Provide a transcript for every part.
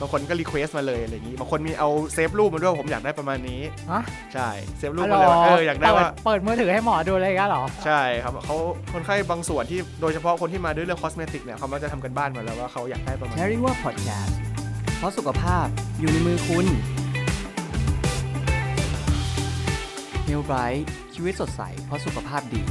บางคนก็รีเควสมาเลยอะไรอย่างนี้บางคนมีเอาเซฟรูปมาด้วยผมอยากได้ประมาณนี้ฮะใช่เซฟรูปมาเลยว่าเอออยากได้ว่าเปิเปิดมือถือให้หมอดูเลยกันเหรอ ใช่ครับเขาคนไข้บางส่วนที่โดยเฉพาะคนที่มาด้วยเรื่องคอสเมติกเนี่ยเขามักจะทำกันบ้านมาแล้วว่าเขาอยากได้ประมาณแ a ริว่าพอดแคสต์เพราะสุขภาพอยู่ในมือคุณเมลไบรท์ชีวิตสดใสเพราะสุขภาพดี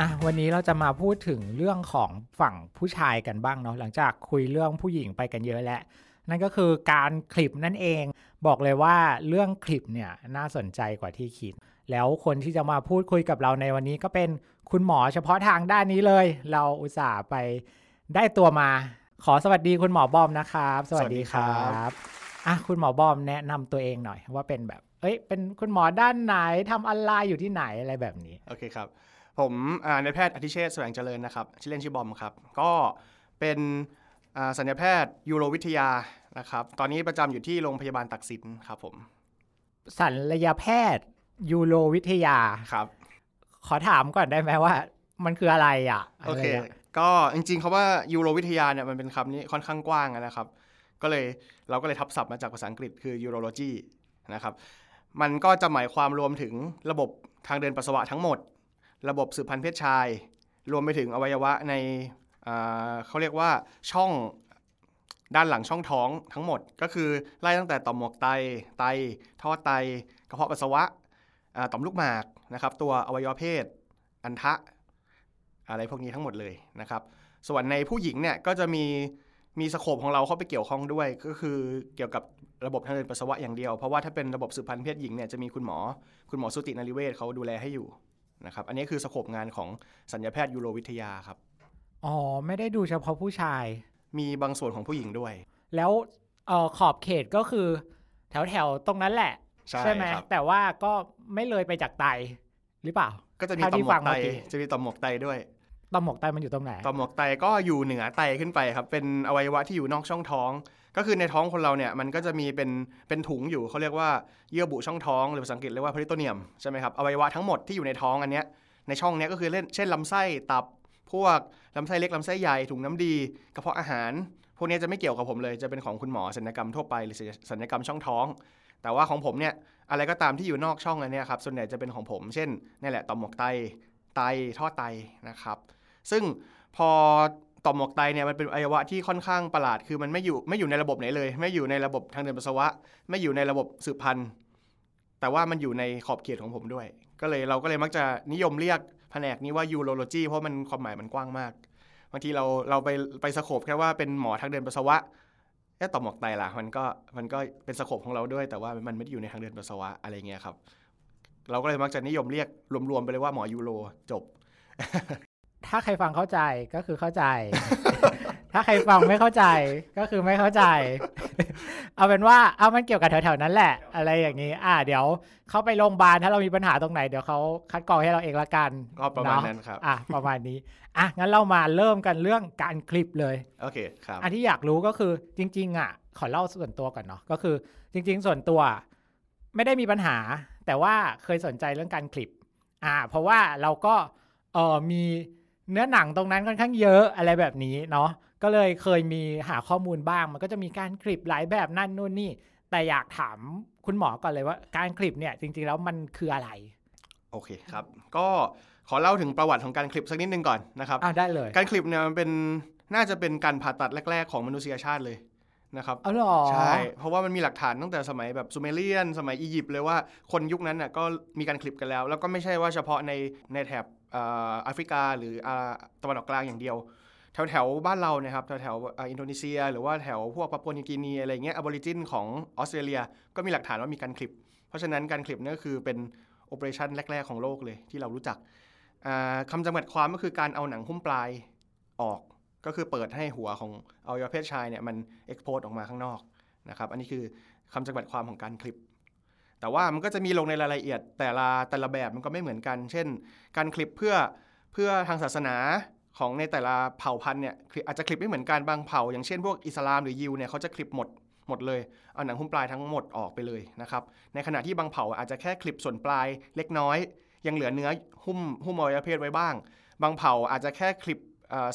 อะวันนี้เราจะมาพูดถึงเรื่องของฝั่งผู้ชายกันบ้างเนาะหลังจากคุยเรื่องผู้หญิงไปกันเยอะแล้ว นั่นก็คือการคลิปนั่นเอง บอกเลยว่าเรื่องคลิปเนี่ยน่าสนใจกว่าที่คิด แล้วคนที่จะมาพูดคุยกับเราในวันนี้ก็เป็นคุณหมอเฉพาะทางด้านนี้เลย เราอุตส่าห์ไปได้ตัวมา ขอสวัสดีคุณหมอบอมนะครับ สวัสดีครับอะคุณหมอบอมแนะนำตัวเองหน่อยว่าเป็นแบบ เอ้ยเป็นคุณหมอด้านไหนทำอะไรอยู่ที่ไหนอะไรแบบนี้โอเคครับ ผมอ่านายแพทย์อธิเชษฐ์แสวงเจริญนะครับ ชื่อเล่นชื่อบอมครับ ก็เป็นอ่าสัญญาแพทย์ยูโรวิทยานะครับ ตอนนี้ประจำอยู่ที่โรงพยาบาลตักสินครับผมศัลยแพทย์ยูโรวิทยาครับ ขอถามก่อนได้ไหมว่า มันคืออะไรอะ โอเคะไระก็จริงๆคาว่ายูโรวิทยาเนี่ยมันเป็นคำนี้ค่อนข้างกว้างนะครับ ก็เลยเราก็เลยทับศัพท์มาจากภาษาอังกฤษคือ urology นะครับ มันก็จะหมายความรวมถึงระบบทางเดินปัสสาวะทั้งหมด ระบบสืบพันธุ์เพศชาย รวมไปถึงอวัยวะในเขาเรียกว่าช่องด้านหลังช่องท้องทั้งหมด ก็คือไล่ตั้งแต่ต่อมหมวกไตไต ท่อไต กระเพาะปัสสาวะต่อมลูกหมากนะครับตัวอวัยวะเพศ อันทะ อะไรพวกนี้ทั้งหมดเลยนะครับส่วนในผู้หญิงเนี่ยก็จะมีมี scope ของเราเข้าไปเกี่ยวข้องด้วย ก็คือเกี่ยวกับระบบทางเดินปัสสาวะอย่างเดียว เพราะว่าถ้าเป็นระบบสืบพันธุ์เพศหญิงเนี่ยจะมีคุณหมอ คุณหมอสูตินรีเวชเขาดูแลให้อยู่ นะครับ อันนี้คือ scope งานของศัลยแพทย์ยูโรวิทยาครับ อ๋อ ไม่ได้ดูเฉพาะผู้ชาย มีบางส่วนของผู้หญิงด้วย แล้วเออขอบเขตก็คือ แถวแถวๆตรงนั้นแหละ ใช่ไหมครับแต่ว่าก็ไม่เลยไปจากไตหรือเปล่า ก็จะมีเท่าต่อที่มหมวฟักงไตเมื่อกี้จะมีต่อมหมวกไตด้วยต่อมหมวกไตมันอยู่ตรงไหนต่อมหมวกไตก็อยู่เหนือไตขึ้นไปครับ เป็นอวัยวะที่อยู่นอกช่องท้อง ก็คือในท้องคนเราเนี่ยมันก็จะมีเป็นเป็นถุงอยู่เขาเรียกว่าเยื่อบุช่องท้องหรือภาษาอังกฤษเรียกว่าพริโตเนียมใช่ไหมครับอวัยวะทั้งหมดที่อยู่ในท้องอันเนี้ยในช่องเนี้ยก็คือเล่นเช่นลำไส้ตับพวกลำไส้เล็กลำไส้ใหญ่ถุงน้ำดีกระเพาะอาหาร พวกนี้จะไม่เกี่ยวกับผมเลยจะเป็นของคุณหมอศัลยกรรมทั่วไปหรือศัลยกรรมช่องท้อง แต่ว่าของผมเนี่ยอะไรก็ตามที่อยู่นอกช่องอันเนี้ยครับส่วนใหญ่จะเป็นของผม เช่นนี่แหละต่อมหมวกไตไตท่อไตนะครับ ซึ่งพอ ต่อมหมวกไตเนี่ยมันเป็นอวัยวะที่ค่อนข้างประหลาด คือมันไม่อยู่ไม่อยู่ในระบบไหนเลย ไม่อยู่ในระบบทางเดินปัสสาวะ ไม่อยู่ในระบบสืบพันธุ์ แต่ว่ามันอยู่ในขอบเขตของผมด้วย ก็เลยเราก็เลยมักจะนิยมเรียกแผนกนี้ว่า urology เพราะมันความหมายมันกว้างมาก บางทีเราเราไปไปสโคบแค่ว่าเป็นหมอทางเดินปัสสาวะแค่ต่อมหมวกไตล่ะมันก็มันก็เป็นสโคบของเราด้วย แต่ว่ามันไม่ได้อยู่ในทางเดินปัสสาวะอะไรเงี้ยครับ เราก็เลยมักจะนิยมเรียกรวมๆไปเลยว่าหมอยูโรจบ ถ้าใครฟังเข้าใจก็คือเข้าใจ ถ้าใครฟังไม่เข้าใจก็คือไม่เข้าใจ เอาเป็นว่าเอามันเกี่ยวกับแถวๆนั้นแหละ อะไรอย่างนี้ อ่า เดี๋ยวเข้าไปโรงพยาบาลถ้าเรามีปัญหาตรงไหนเดี๋ยวเขาคัดกรองให้เราเองละกันก็ประมาณเอนั้นครับ อะประมาณนี้ อะงั้นเรามาเริ่มกันเรื่องการคลิปเลย โอเคครับอันที่อยากรู้ก็คือจริง ๆ อะ ขอเล่าส่วนตัวก่อนเนาะก็คือ จริง ๆ ส่วนตัวไม่ได้มีปัญหา แต่ว่าเคยสนใจเรื่องการคลิป อ่า เพราะว่าเราก็เออมี เนื้อหนังตรงนั้นค่อนข้างเยอะอะไรแบบนี้เนาะก็เลยเคยมีหาข้อมูลบ้าง มันก็จะมีการคลิปหลายแบบนั่นนู่นนี่ แต่อยากถามคุณหมอก่อนเลยว่าการคลิปเนี่ยจริงๆแล้วมันคืออะไร โอเคครับ ก็ขอเล่าถึงประวัติของการคลิปสักนิดนึงก่อนนะครับอ่าได้เลย การคลิปเนี่ยมันเป็นน่าจะเป็นการผ่าตัดแรก ๆ ของมนุษยชาติเลยนะครับเอาเหรอใช่ เพราะว่ามันมีหลักฐานตั้งแต่สมัยแบบซูเมเรียน สมัยอียิปต์เลยว่าคนยุคนั้นน่ะก็มีการขลิบกันแล้ว แล้วก็ไม่ใช่ว่าเฉพาะในในแถบอ่า แอฟริกาหรือตะวันออกกลางอย่างเดียว แถวแถวบ้านเราเนี่ยครับแถวแถวอินโดนีเซีย หรือว่าแถวพวกปาปัวนิวกินีอะไรเงี้ย Aborigine ของออสเตรเลียก็มีหลักฐานว่ามีการขลิบ เพราะฉะนั้นการขลิบนี่ก็คือเป็น operation แรก ๆ ของโลกเลยที่เรารู้จักอ่าคำจำกัดความก็คือการเอาหนังหุ้มปลายออก ก็คือเปิดให้หัวของอวัยวะเพศชายเนี่ยมันเอ็กโพสออกมาข้างนอกนะครับอันนี้คือคำจำกัดความของการคลิป แต่ว่ามันก็จะมีลงในรายละเอียดแต่ละแต่ละแบบมันก็ไม่เหมือนกัน เช่น การคลิปเพื่อเพื่อทางศาสนาของในแต่ละเผ่าพันธุ์เนี่ยอาจจะคลิปไม่เหมือนกันบางเผ่า อย่างเช่นพวกอิสลามหรือยิวเนี่ยเขาจะคลิปหมดหมดเลยเอาหนังหุ้มปลายทั้งหมดออกไปเลยนะครับในขณะที่บางเผ่าอาจจะแค่คลิปส่วนปลายเล็กน้อย ยังเหลือเนื้อหุ้มหุ้มอวัยวะเพศไว้บ้าง บางเผ่าอาจจะแค่คลิป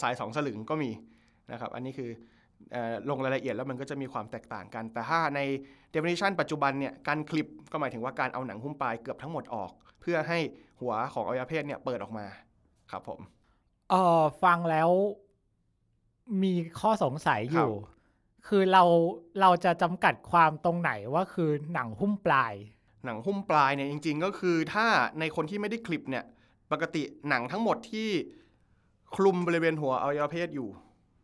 สายสองสลึงก็มีนะครับอันนี้คือ ลงรายละเอียดแล้วมันก็จะมีความแตกต่างกัน แต่ถ้าใน definition ปัจจุบันเนี่ยการคลิปก็หมายถึงว่าการเอาหนังหุ้มปลายเกือบทั้งหมดออก เพื่อให้หัวของอวัยวะเพศเนี่ยเปิดออกมาครับผมเออฟังแล้วมีข้อสงสัยอครัยู่บคือเราเราจะจำกัดความตรงไหนว่าคือหนังหุ้มปลาย หนังหุ้มปลายเนี่ยจริง ๆ ก็คือถ้าในคนที่ไม่ได้คลิปเนี่ยปกติหนังทั้งหมดที่คลุมบริเวณหัวอวัยวะเพศอยู่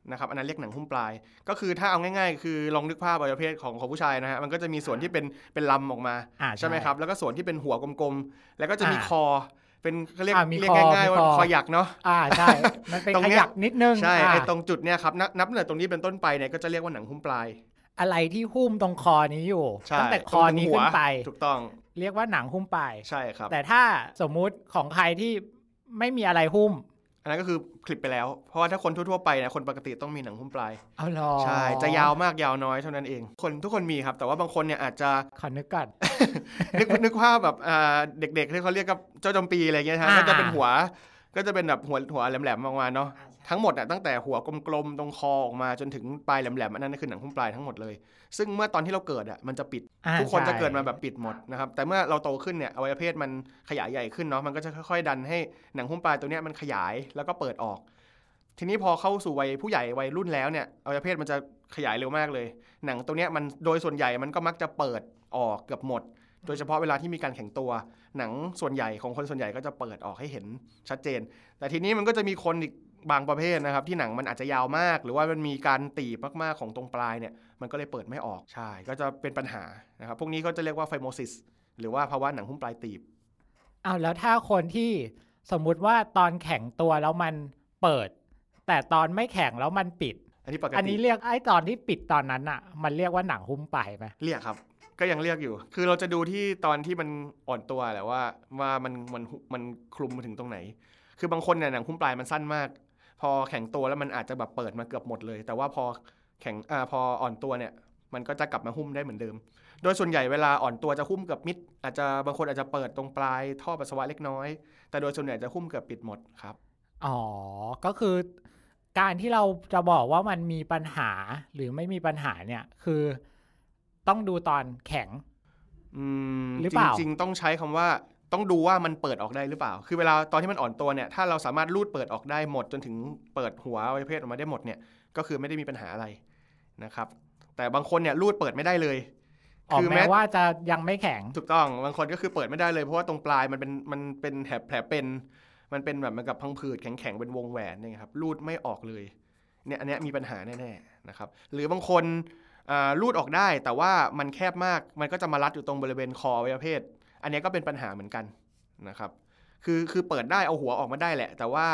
นะครับอันนั้นเรียกหนังหุ้มปลาย ก็คือถ้าเอาง่ายๆ คือลองนึกภาพอวัยวะเพศของของผู้ชายนะฮะมันก็จะมีส่วนที่เป็นเป็นลำออกมาอ่าใช่ไหมครับแล้วก็ส่วนที่เป็นหัวกลมๆ แล้วก็จะมีอ่าคอเป็นเขาเรียกอ่ามีเรียคกอง่ายๆว่ามีคอคอหยักเนาะอ่าใช่มันเป็นตรงขเนี้ยยักนิดนึงใช่อ่าไอ้ตรงจุดเนี่ยครับนับนับตั้งแต่ตรงนี้เป็นต้นไปเนี่ยก็จะเรียกว่าหนังหุ้มปลาย อะไรที่หุ้มตรงคอนี้อยู่ใช่ตั้งแต่คอนี้ตรงหัวขึ้นไปถูกต้อง เรียกว่าหนังหุ้มปลายใช่ครับ แต่ถ้าสมมุติของใครที่ไม่มีอะไรหุ้ม อันนั้นก็คือคลิปไปแล้ว เพราะว่าถ้าคนทั่วๆไปเนี่ยคนปกติต้องมีหนังหุ้มปลายเอาหรอใช่จะยาวมากยาวน้อยเท่านั้นเอง คนทุกคนมีครับ แต่ว่าบางคนเนี่ยอาจจะขอนึกก่อนนึกนึกภาพแบบอ่าเด็กๆที่เขาเรียกกับเจ้าจำปีอะไรเงี้ยฮะอ่าก็จะเป็นหัว ก็จะเป็นแบบหัวหัวแหลมๆออกมาเนาะ ทั้งหมดอะตั้งแต่หัวกลมๆตรงคอออกมาจนถึงปลายแหลมๆอันนั้นคือหนังหุ้มปลายทั้งหมดเลย ซึ่งเมื่อตอนที่เราเกิดอะมันจะปิดอ่าทุกคนใช่จะเกิดมาแบบปิดหมดนะครับแต่เมื่อเราโตขึ้นเนี่ยอวัยวะเพศมันขยายใหญ่ขึ้นเนาะมันก็จะค่อยๆ ดันให้หนังหุ้มปลายตัวเนี้ยมันขยายแล้วก็เปิดออก ทีนี้พอเข้าสู่วัยผู้ใหญ่วัยรุ่นแล้วเนี่ยอวัยวะเพศมันจะขยายเร็วมากเลย หนังตัวเนี้ยมันโดยส่วนใหญ่มันก็มักจะเปิดออกเกือบหมดโดยเฉพาะเวลาที่มีการแข็งตัวหนังส่วนใหญ่ของคนส่วนใหญ่ก็จะเปิดออกให้เห็นชัดเจน แต่ทีนี้มันก็จะมีคนอีก บางประเภทนะครับที่หนังมันอาจจะยาวมาก หรือว่ามันมีการตีบมากๆของตรงปลายเนี่ยมันก็เลยเปิดไม่ออกใช่ก็จะเป็นปัญหานะครับพวกนี้ก็จะเรียกว่าไฟโมซิสหรือว่าภาวะหนังหุ้มปลายตีบเอาแล้วถ้าคนที่สมมุติว่าตอนแข็งตัวแล้วมันเปิด แต่ตอนไม่แข็งแล้วมันปิด อันนี้ปกอันตินี้เรียกไอ้ตอนที่ปิดตอนนั้นอะมันเรียกว่าหนังหุ้มปลายไหมเรียกครับก็ยังเรียกอยู่ คือเราจะดูที่ตอนที่มันอ่อนตัวแหละว่าว่ามันมันมันคลุมมาถึงตรงไหน คือบางคนเนี่ยหนังหุ้มปลายมันสั้นมาก พอแข็งตัวแล้วมันอาจจะแบบเปิดมาเกือบหมดเลย แต่ว่าพอแข็งอ่าพออ่อนตัวเนี่ยมันก็จะกลับมาหุ้มได้เหมือนเดิม โดยส่วนใหญ่เวลาอ่อนตัวจะหุ้มเกือบมิด อาจจะบางคนอาจจะเปิดตรงปลายท่อปัสสาวะเล็กน้อย แต่โดยส่วนใหญ่จะหุ้มเกือบปิดหมดครับ อ๋อ ก็คือ การที่เราจะบอกว่ามันมีปัญหาหรือไม่มีปัญหาเนี่ยคือต้องดูตอนแข็ง อืมหรือเปล่าจริงๆต้องใช้คำว่า ต้องดูว่ามันเปิดออกได้หรือเปล่า คือเวลาตอนที่มันอ่อนตัวเนี่ย ถ้าเราสามารถรูดเปิดออกได้หมด จนถึงเปิดหัวอวัยวะเพศออกมาได้หมดเนี่ย ก็คือไม่ได้มีปัญหาอะไรนะครับ แต่บางคนเนี่ยรูดเปิดไม่ได้เลยออกแม้ว่าจะยังไม่แข็ง ถูกต้อง บางคนก็คือเปิดไม่ได้เลย เพราะว่าตรงปลายมันเป็นมันเป็นแผลแผลเป็น มันเป็นแบบเหมันกับพังผืดแข็งๆเป็นวงแหวนเนี่ยครับรูดไม่ออกเลย เนี่ยอันเนี้ยมีปัญหาแน่ๆนะครับ หรือบางคนอ่ารูดออกได้แต่ว่ามันแคบมาก มันก็จะมารัดอยู่ตรงบริเวณคออวัยวะเพศ อันเนี้ยก็เป็นปัญหาเหมือนกันนะครับคือคือเปิดได้เอาหัวออกมาได้แหละ แต่ว่า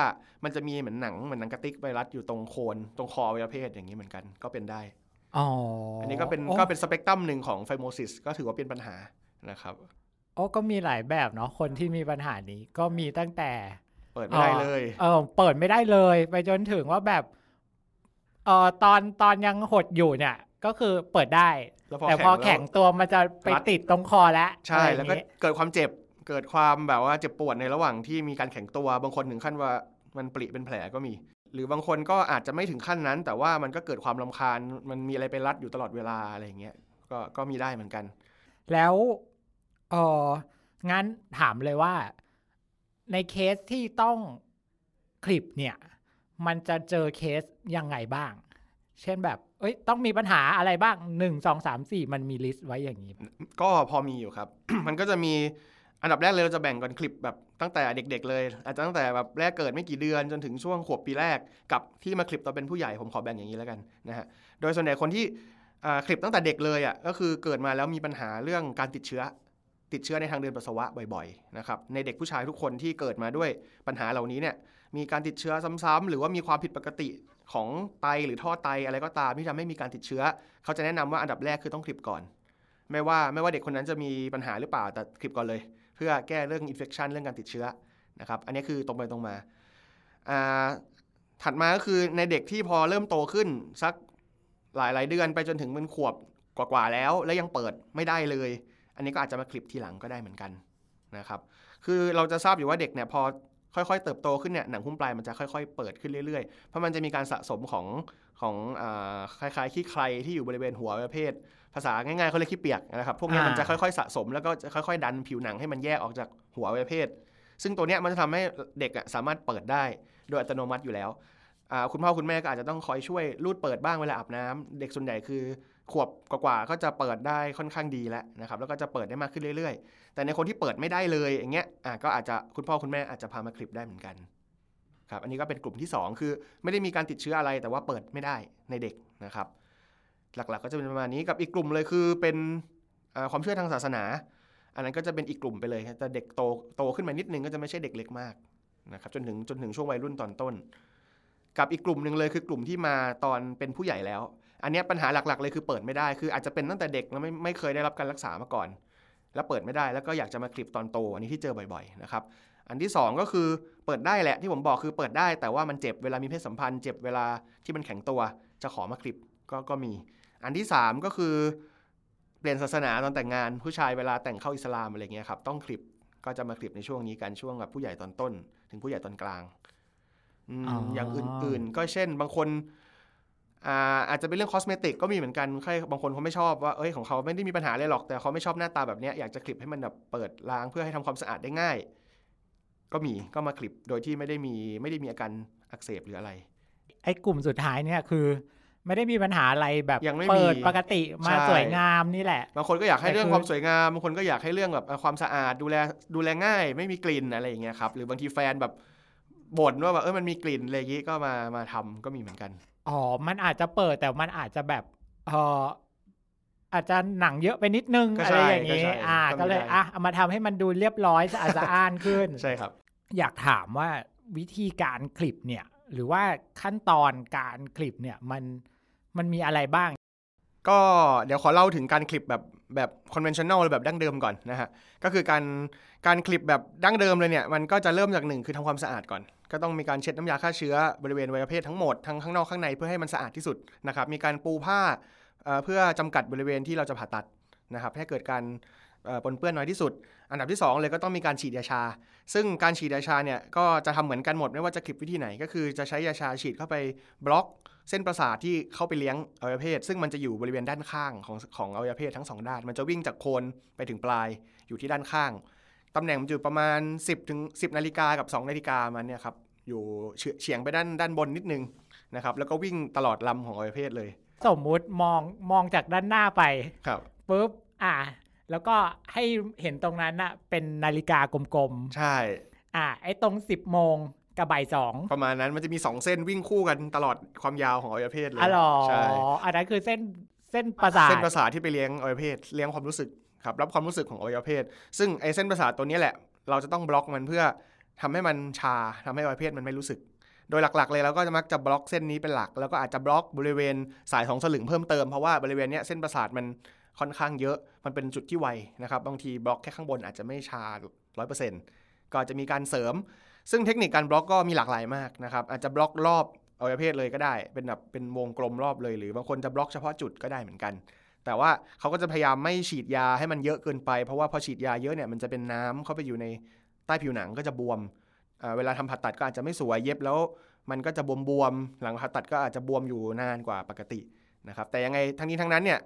มันจะมีเหมือนหนังเหมือนหนังกระติกไปรัดอยู่ตรงโคนตรงคออวัยวะเพศอย่างนี้เหมือนกันก็เป็นได้อ๋ออัอันนี้ก็เป็นก็เป็นสเปกตรัมหนึ่งของไฟโมซิสก็ถือว่าเป็นปัญหานะครับโอ้ก็มีหลายแบบเนาะคนที่มีปัญหานี้ก็มีตั้งแต่ เปิดไม่ได้เลยเออเปิดไม่ได้เลย ไปจนถึงว่าแบบเออตอนตอนยังหดอยู่เนี่ย ก็คือเปิดได้ แล้วพอแต่พอแข็แข็งงแล้วตัวมันจะไปรัด ติดตรงคอแล้วใช่อะไรอแล้วย่างก็งี้เกิดความเจ็บเกิดความแบบว่าเจ็บปวดในระหว่างที่มีการแข็งตัวบางคนถึงขั้นว่ามันปริเป็นแผลก็มี หรือบางคนก็อาจจะไม่ถึงขั้นนั้น แต่ว่ามันก็เกิดความลำคาญมันมีอะไรไปรัดอยู่ตลอดเวลาอะไรอย่างเงี้ยก็ก็มีได้เหมือนกัน แล้วเอองั้นถามเลยว่า ในเคสที่ต้องขลิบเนี่ย มันจะเจอเคสยังไงบ้าง เช่นแบบ เอ้ยต้องมีปัญหาอะไรบ้างหนึ่งสองสามสี่มันมี list ไว้อย่างนี้ ก็พอมีอยู่ครับ มันก็จะมีอันดับแรกเลยเราจะแบ่งการขลิบแบบตั้งแต่เด็ก ๆ เลย อาจจะตั้งแต่แบบแรกเกิดไม่กี่เดือนจนถึงช่วงขวบปีแรกกับที่มาคลิปตอนเป็นผู้ใหญ่ผมขอแบ่งอย่างนี้แล้วกันนะฮะโดยส่วนใหญ่คนที่คลิปตั้งแต่เด็กเลยอะก็คือเกิดมาแล้วมีปัญหาเรื่องการติดเชื้อ ติดเชื้อในทางเดินปัสสาวะบ่อยๆนะครับในเด็กผู้ชายทุกคนที่เกิดมาด้วยปัญหาเหล่านี้เนี่ยมีการติดเชื้อซ้ำๆหรือว่ามีความผิดปกติ ของไตหรือท่อไตอะไรก็ตามที่ทำให้มีการติดเชื้อ เขาจะแนะนำว่าอันดับแรกคือต้องคลิปก่อน ไม่ว่าไม่ว่าเด็กคนนั้นจะมีปัญหาหรือเปล่าแต่คลิปก่อนเลย เพื่อแก้เรื่องอินเฟ t ชันเรื่องการติดเชื้อนะครับอันนี้คือตรงไปตรงมาถัดมาก็คือในเด็กที่พอเริ่มโตขึ้นสักหลายหลายๆเดือนไปจนถึงเป็นขวบกว่าๆแล้ว แล้วยังเปิดไม่ได้เลย อันนี้ก็อาจจะมาคลิปทีหลังก็ได้เหมือนกันนะครับคือเราจะทราบอยู่ว่าเด็กเนี่ยพอ ค่อยๆเติบโตขึ้นเนี่ยหนังหุ้มปลายมันจะค่อยๆ เปิดขึ้นเรื่อยๆ เพราะมันจะมีการสะสมของของอาคล้ายๆขี้ใครที่อยู่บริเวณหัวประเภท ภาษาง่ายๆเขาเรียกขี้เปียกนะครับพวกเนี้ยอ่ามัมันจะค่อยๆสะสมแล้วก็จะค่อยๆ ดันผิวหนังให้มันแยกออกจากหัวประเภท ซึ่งตัวเนี้ยมันจะทำให้เด็กอะสามารถเปิดได้โดยอัตโนมัติอยู่แล้วอ่าคุณพ่อคุณแม่ก็อาจจะต้องคอยช่วยรูดเปิดบ้างเวลาอาบน้ำเด็กส่วนใหญ่คือขวบกว่าๆก็จะเปิดได้ค่อนข้างดีแล้วนะครับแล้วก็จะเปิดได้มากขึ้นเรื่อยๆ แต่ในคนที่เปิดไม่ได้เลยอย่างเงี้ยอะก็อาจจะคุณพ่อคุณแม่อาจจะพามาคลิปได้เหมือนกันครับอันนี้ก็เป็นกลุ่มที่สองคือไม่ได้มีการติดเชื้ออะไรแต่ว่าเปิดไม่ได้ในเด็กนะครับ หลักๆก็จะเป็นประมาณนี้กับอีกกลุ่มเลยคือเป็นความเชื่อทางศาสนา อันนั้นก็จะเป็นอีกกลุ่มไปเลยแต่เด็กโตโตขึ้นมานิดนึงก็จะไม่ใช่เด็กเล็กมากนะครับจนถึงจนถึงช่วงวัยรุ่นตอนต้น กับอีกกลุ่มหนึ่งเลยคือกลุ่มที่มาตอนเป็นผู้ใหญ่แล้ว อันนี้ปัญหาหลักๆ เลยคือเปิดไม่ได้คืออาจจะเป็นตั้งแต่เด็กแล้วไม่ไม่เคยได้รับการรักษามาก่อน แล้วเปิดไม่ได้แล้วก็อยากจะมาคลิปตอนโต อันนี้ที่เจอบ่อยๆนะครับอันที่สองก็คือเปิดได้แหละที่ผมบอกคือเปิดได้แต่ว่ามันเจ็บเวลามีเพศสัมพันธ์เจ็บเวลาที่มันแข็งตัวจะขอมาคลิปก็ก็มี อันที่สามก็คือ เปลี่ยนศาสนาตอนแต่งงานผู้ชายเวลาแต่งเข้าอิสลามอะไรเงี้ยครับต้องคลิปก็จะมาคลิปในช่วงนี้กันช่วงแบบผู้ใหญ่ตอนต้น ถึงผู้ใหญ่ตอนกลางอืมอ๋อออย่างอื่นๆ ก็เช่น บางคน อ่าอาจจะเป็นเรื่องคอสเมติกก็มีเหมือนกันใครบางคนเขาไม่ชอบว่าเอ้ยของเขาไม่ได้มีปัญหาเลยหรอกแต่เขาไม่ชอบหน้าตาแบบเนี้ยอยากจะคลิปให้มันแบบเปิดล้างเพื่อให้ทำความสะอาดได้ง่าย ก็มีก็มาคลิปโดยที่ไม่ได้มีไม่ได้มีอาการอักเสบหรืออะไร ไอ้กลุ่มสุดท้ายเนี่ยคือ ไม่ได้มีปัญหาอะไรแบบยังไม่มีเปิดปกติมาใช่สวยงามนี่แหละบางคนก็อยากให้แต่เรื่องคือความสวยงามบางคนก็อยากให้เรื่องแบบเอ่อความสะอาดดูแลดูแลง่าย ไม่มีกลิ่นอะไรอย่างเงี้ยครับหรือบางทีแฟนแบบบ่นว่าแบบเออมันมีกลิ่นอะไรอย่างงี้ก็มามาทำก็มีเหมือนกัน อ๋อ มันอาจจะเปิดแต่มันอาจจะแบบเอออาจจะหนังเยอะไปนิดนึงก็อะใช่ไรอย่างก็นี้ใช่อ่า ก็มีก็เลยได้อะเอามาทำให้มันดูเรียบร้อยสะอาดสะอ้านขึ้น ใช่ครับ อยากถามว่าวิธีการคลิปเนี่ย หรือว่าขั้นตอนการคลิปเนี่ยมันมันมีอะไรบ้าง ก็เดี๋ยวขอเล่าถึงการคลิปแบบแบบ conventional หรือแบบดั้งเดิมก่อนนะฮะ ก็คือการการคลิปแบบดั้งเดิมเลยเนี่ย มันก็จะเริ่มจากหนึ่งคือทำความสะอาดก่อน ก็ต้องมีการเช็ดน้ำยาฆ่าเชื้อบริเวณวัยวเพศทั้งหมดทั้งข้างนอกข้างในเพื่อให้มันสะอาดที่สุดนะครับมีการปูผ้าเพื่อจำกัดบริเวณที่เราจะผ่าตัดนะครับให้เกิดการปนเปื้อนน้อยที่สุด อันดับที่สองเลยก็ต้องมีการฉีดยาชา ซึ่งการฉีดยาชาเนี่ยก็จะทำเหมือนกันหมดไม่ว่าจะคลิปวิธีไหน ก็คือจะใช้ยาชาฉีดเข้าไปบล็อก เส้นประสาทที่เข้าไปเลี้ยงอวัยวะเพศ ซึ่งมันจะอยู่บริเวณด้านข้างของของอวัยวะเพศทั้งสองด้าน มันจะวิ่งจากโคนไปถึงปลายอยู่ที่ด้านข้าง ตำแหน่งมันอยู่ประมาณ 10ถึง10นาฬิกากับ2นาฬิกามันเนี่ยครับอยู่เฉียเฉียงไปด้านด้านบนนิดนึงนะครับแล้วก็วิ่งตลอดลำของอวัยวะเพศเลย สมมุติมองมองจากด้านหน้าไปครับปุ๊บอ่า แล้วก็ให้เห็นตรงนั้นน่ะเป็นนาฬิกากลมใช่ๆอ่า ไอ้ตรง 10 โมงกับบ่ายสองประมาณนั้นมันจะมี 2 เส้นวิ่งคู่กันตลอดความยาวของอวัยวะเพศเลยอ๋อเหรอใช่อันนั้นคือเส้นเส้นประสาทเส้นประสาทที่ไปเลี้ยงอวัยวะเพศเลี้ยงความรู้สึก ครับรับความรู้สึกของอวัยวะเพศ ซึ่งไอเส้นประสาทตัวนี้แหละ เราจะต้องบล็อกมันเพื่อทำให้มันชาทำให้อวัยวะเพศมันไม่รู้สึก โดยหลักๆ เลยเราก็จะมักจะบล็อกเส้นนี้เป็นหลัก แล้วก็อาจจะบล็อกบริเวณสายสองสลึงเพิ่มเติมเพราะว่าบริเวณเนี้ยเส้นประสาทมันค่อนข้างเยอะ มันเป็นจุดที่ไวนะครับ บางทีบล็อกแค่ข้างบนอาจจะไม่ชา 100%ก็อาจจะมีการเสริม ซึ่งเทคนิคการบล็อกก็มีหลากหลายมากนะครับ อาจจะบล็อกรอบอวัยวะเพศเลยก็ได้ เป็นแบบเป็นวงกลมรอบเลย หรือบางคนจะบล็อกเฉพาะจุดก็ได้เหมือนกัน แต่ว่าเขาก็จะพยายามไม่ฉีดยาให้มันเยอะเกินไป เพราะว่าพอฉีดยาเยอะเนี่ยมันจะเป็นน้ำเข้าไปอยู่ในใต้ผิวหนังก็จะบวม เวลาทำผ่าตัดก็อาจจะไม่สวยเย็บแล้ว มันก็จะบวมๆ หลังผ่าตัดก็อาจจะบวมอยู่นานกว่าปกตินะครับแต่ยังไงทั้งนี้ทั้งนั้นเนี่ย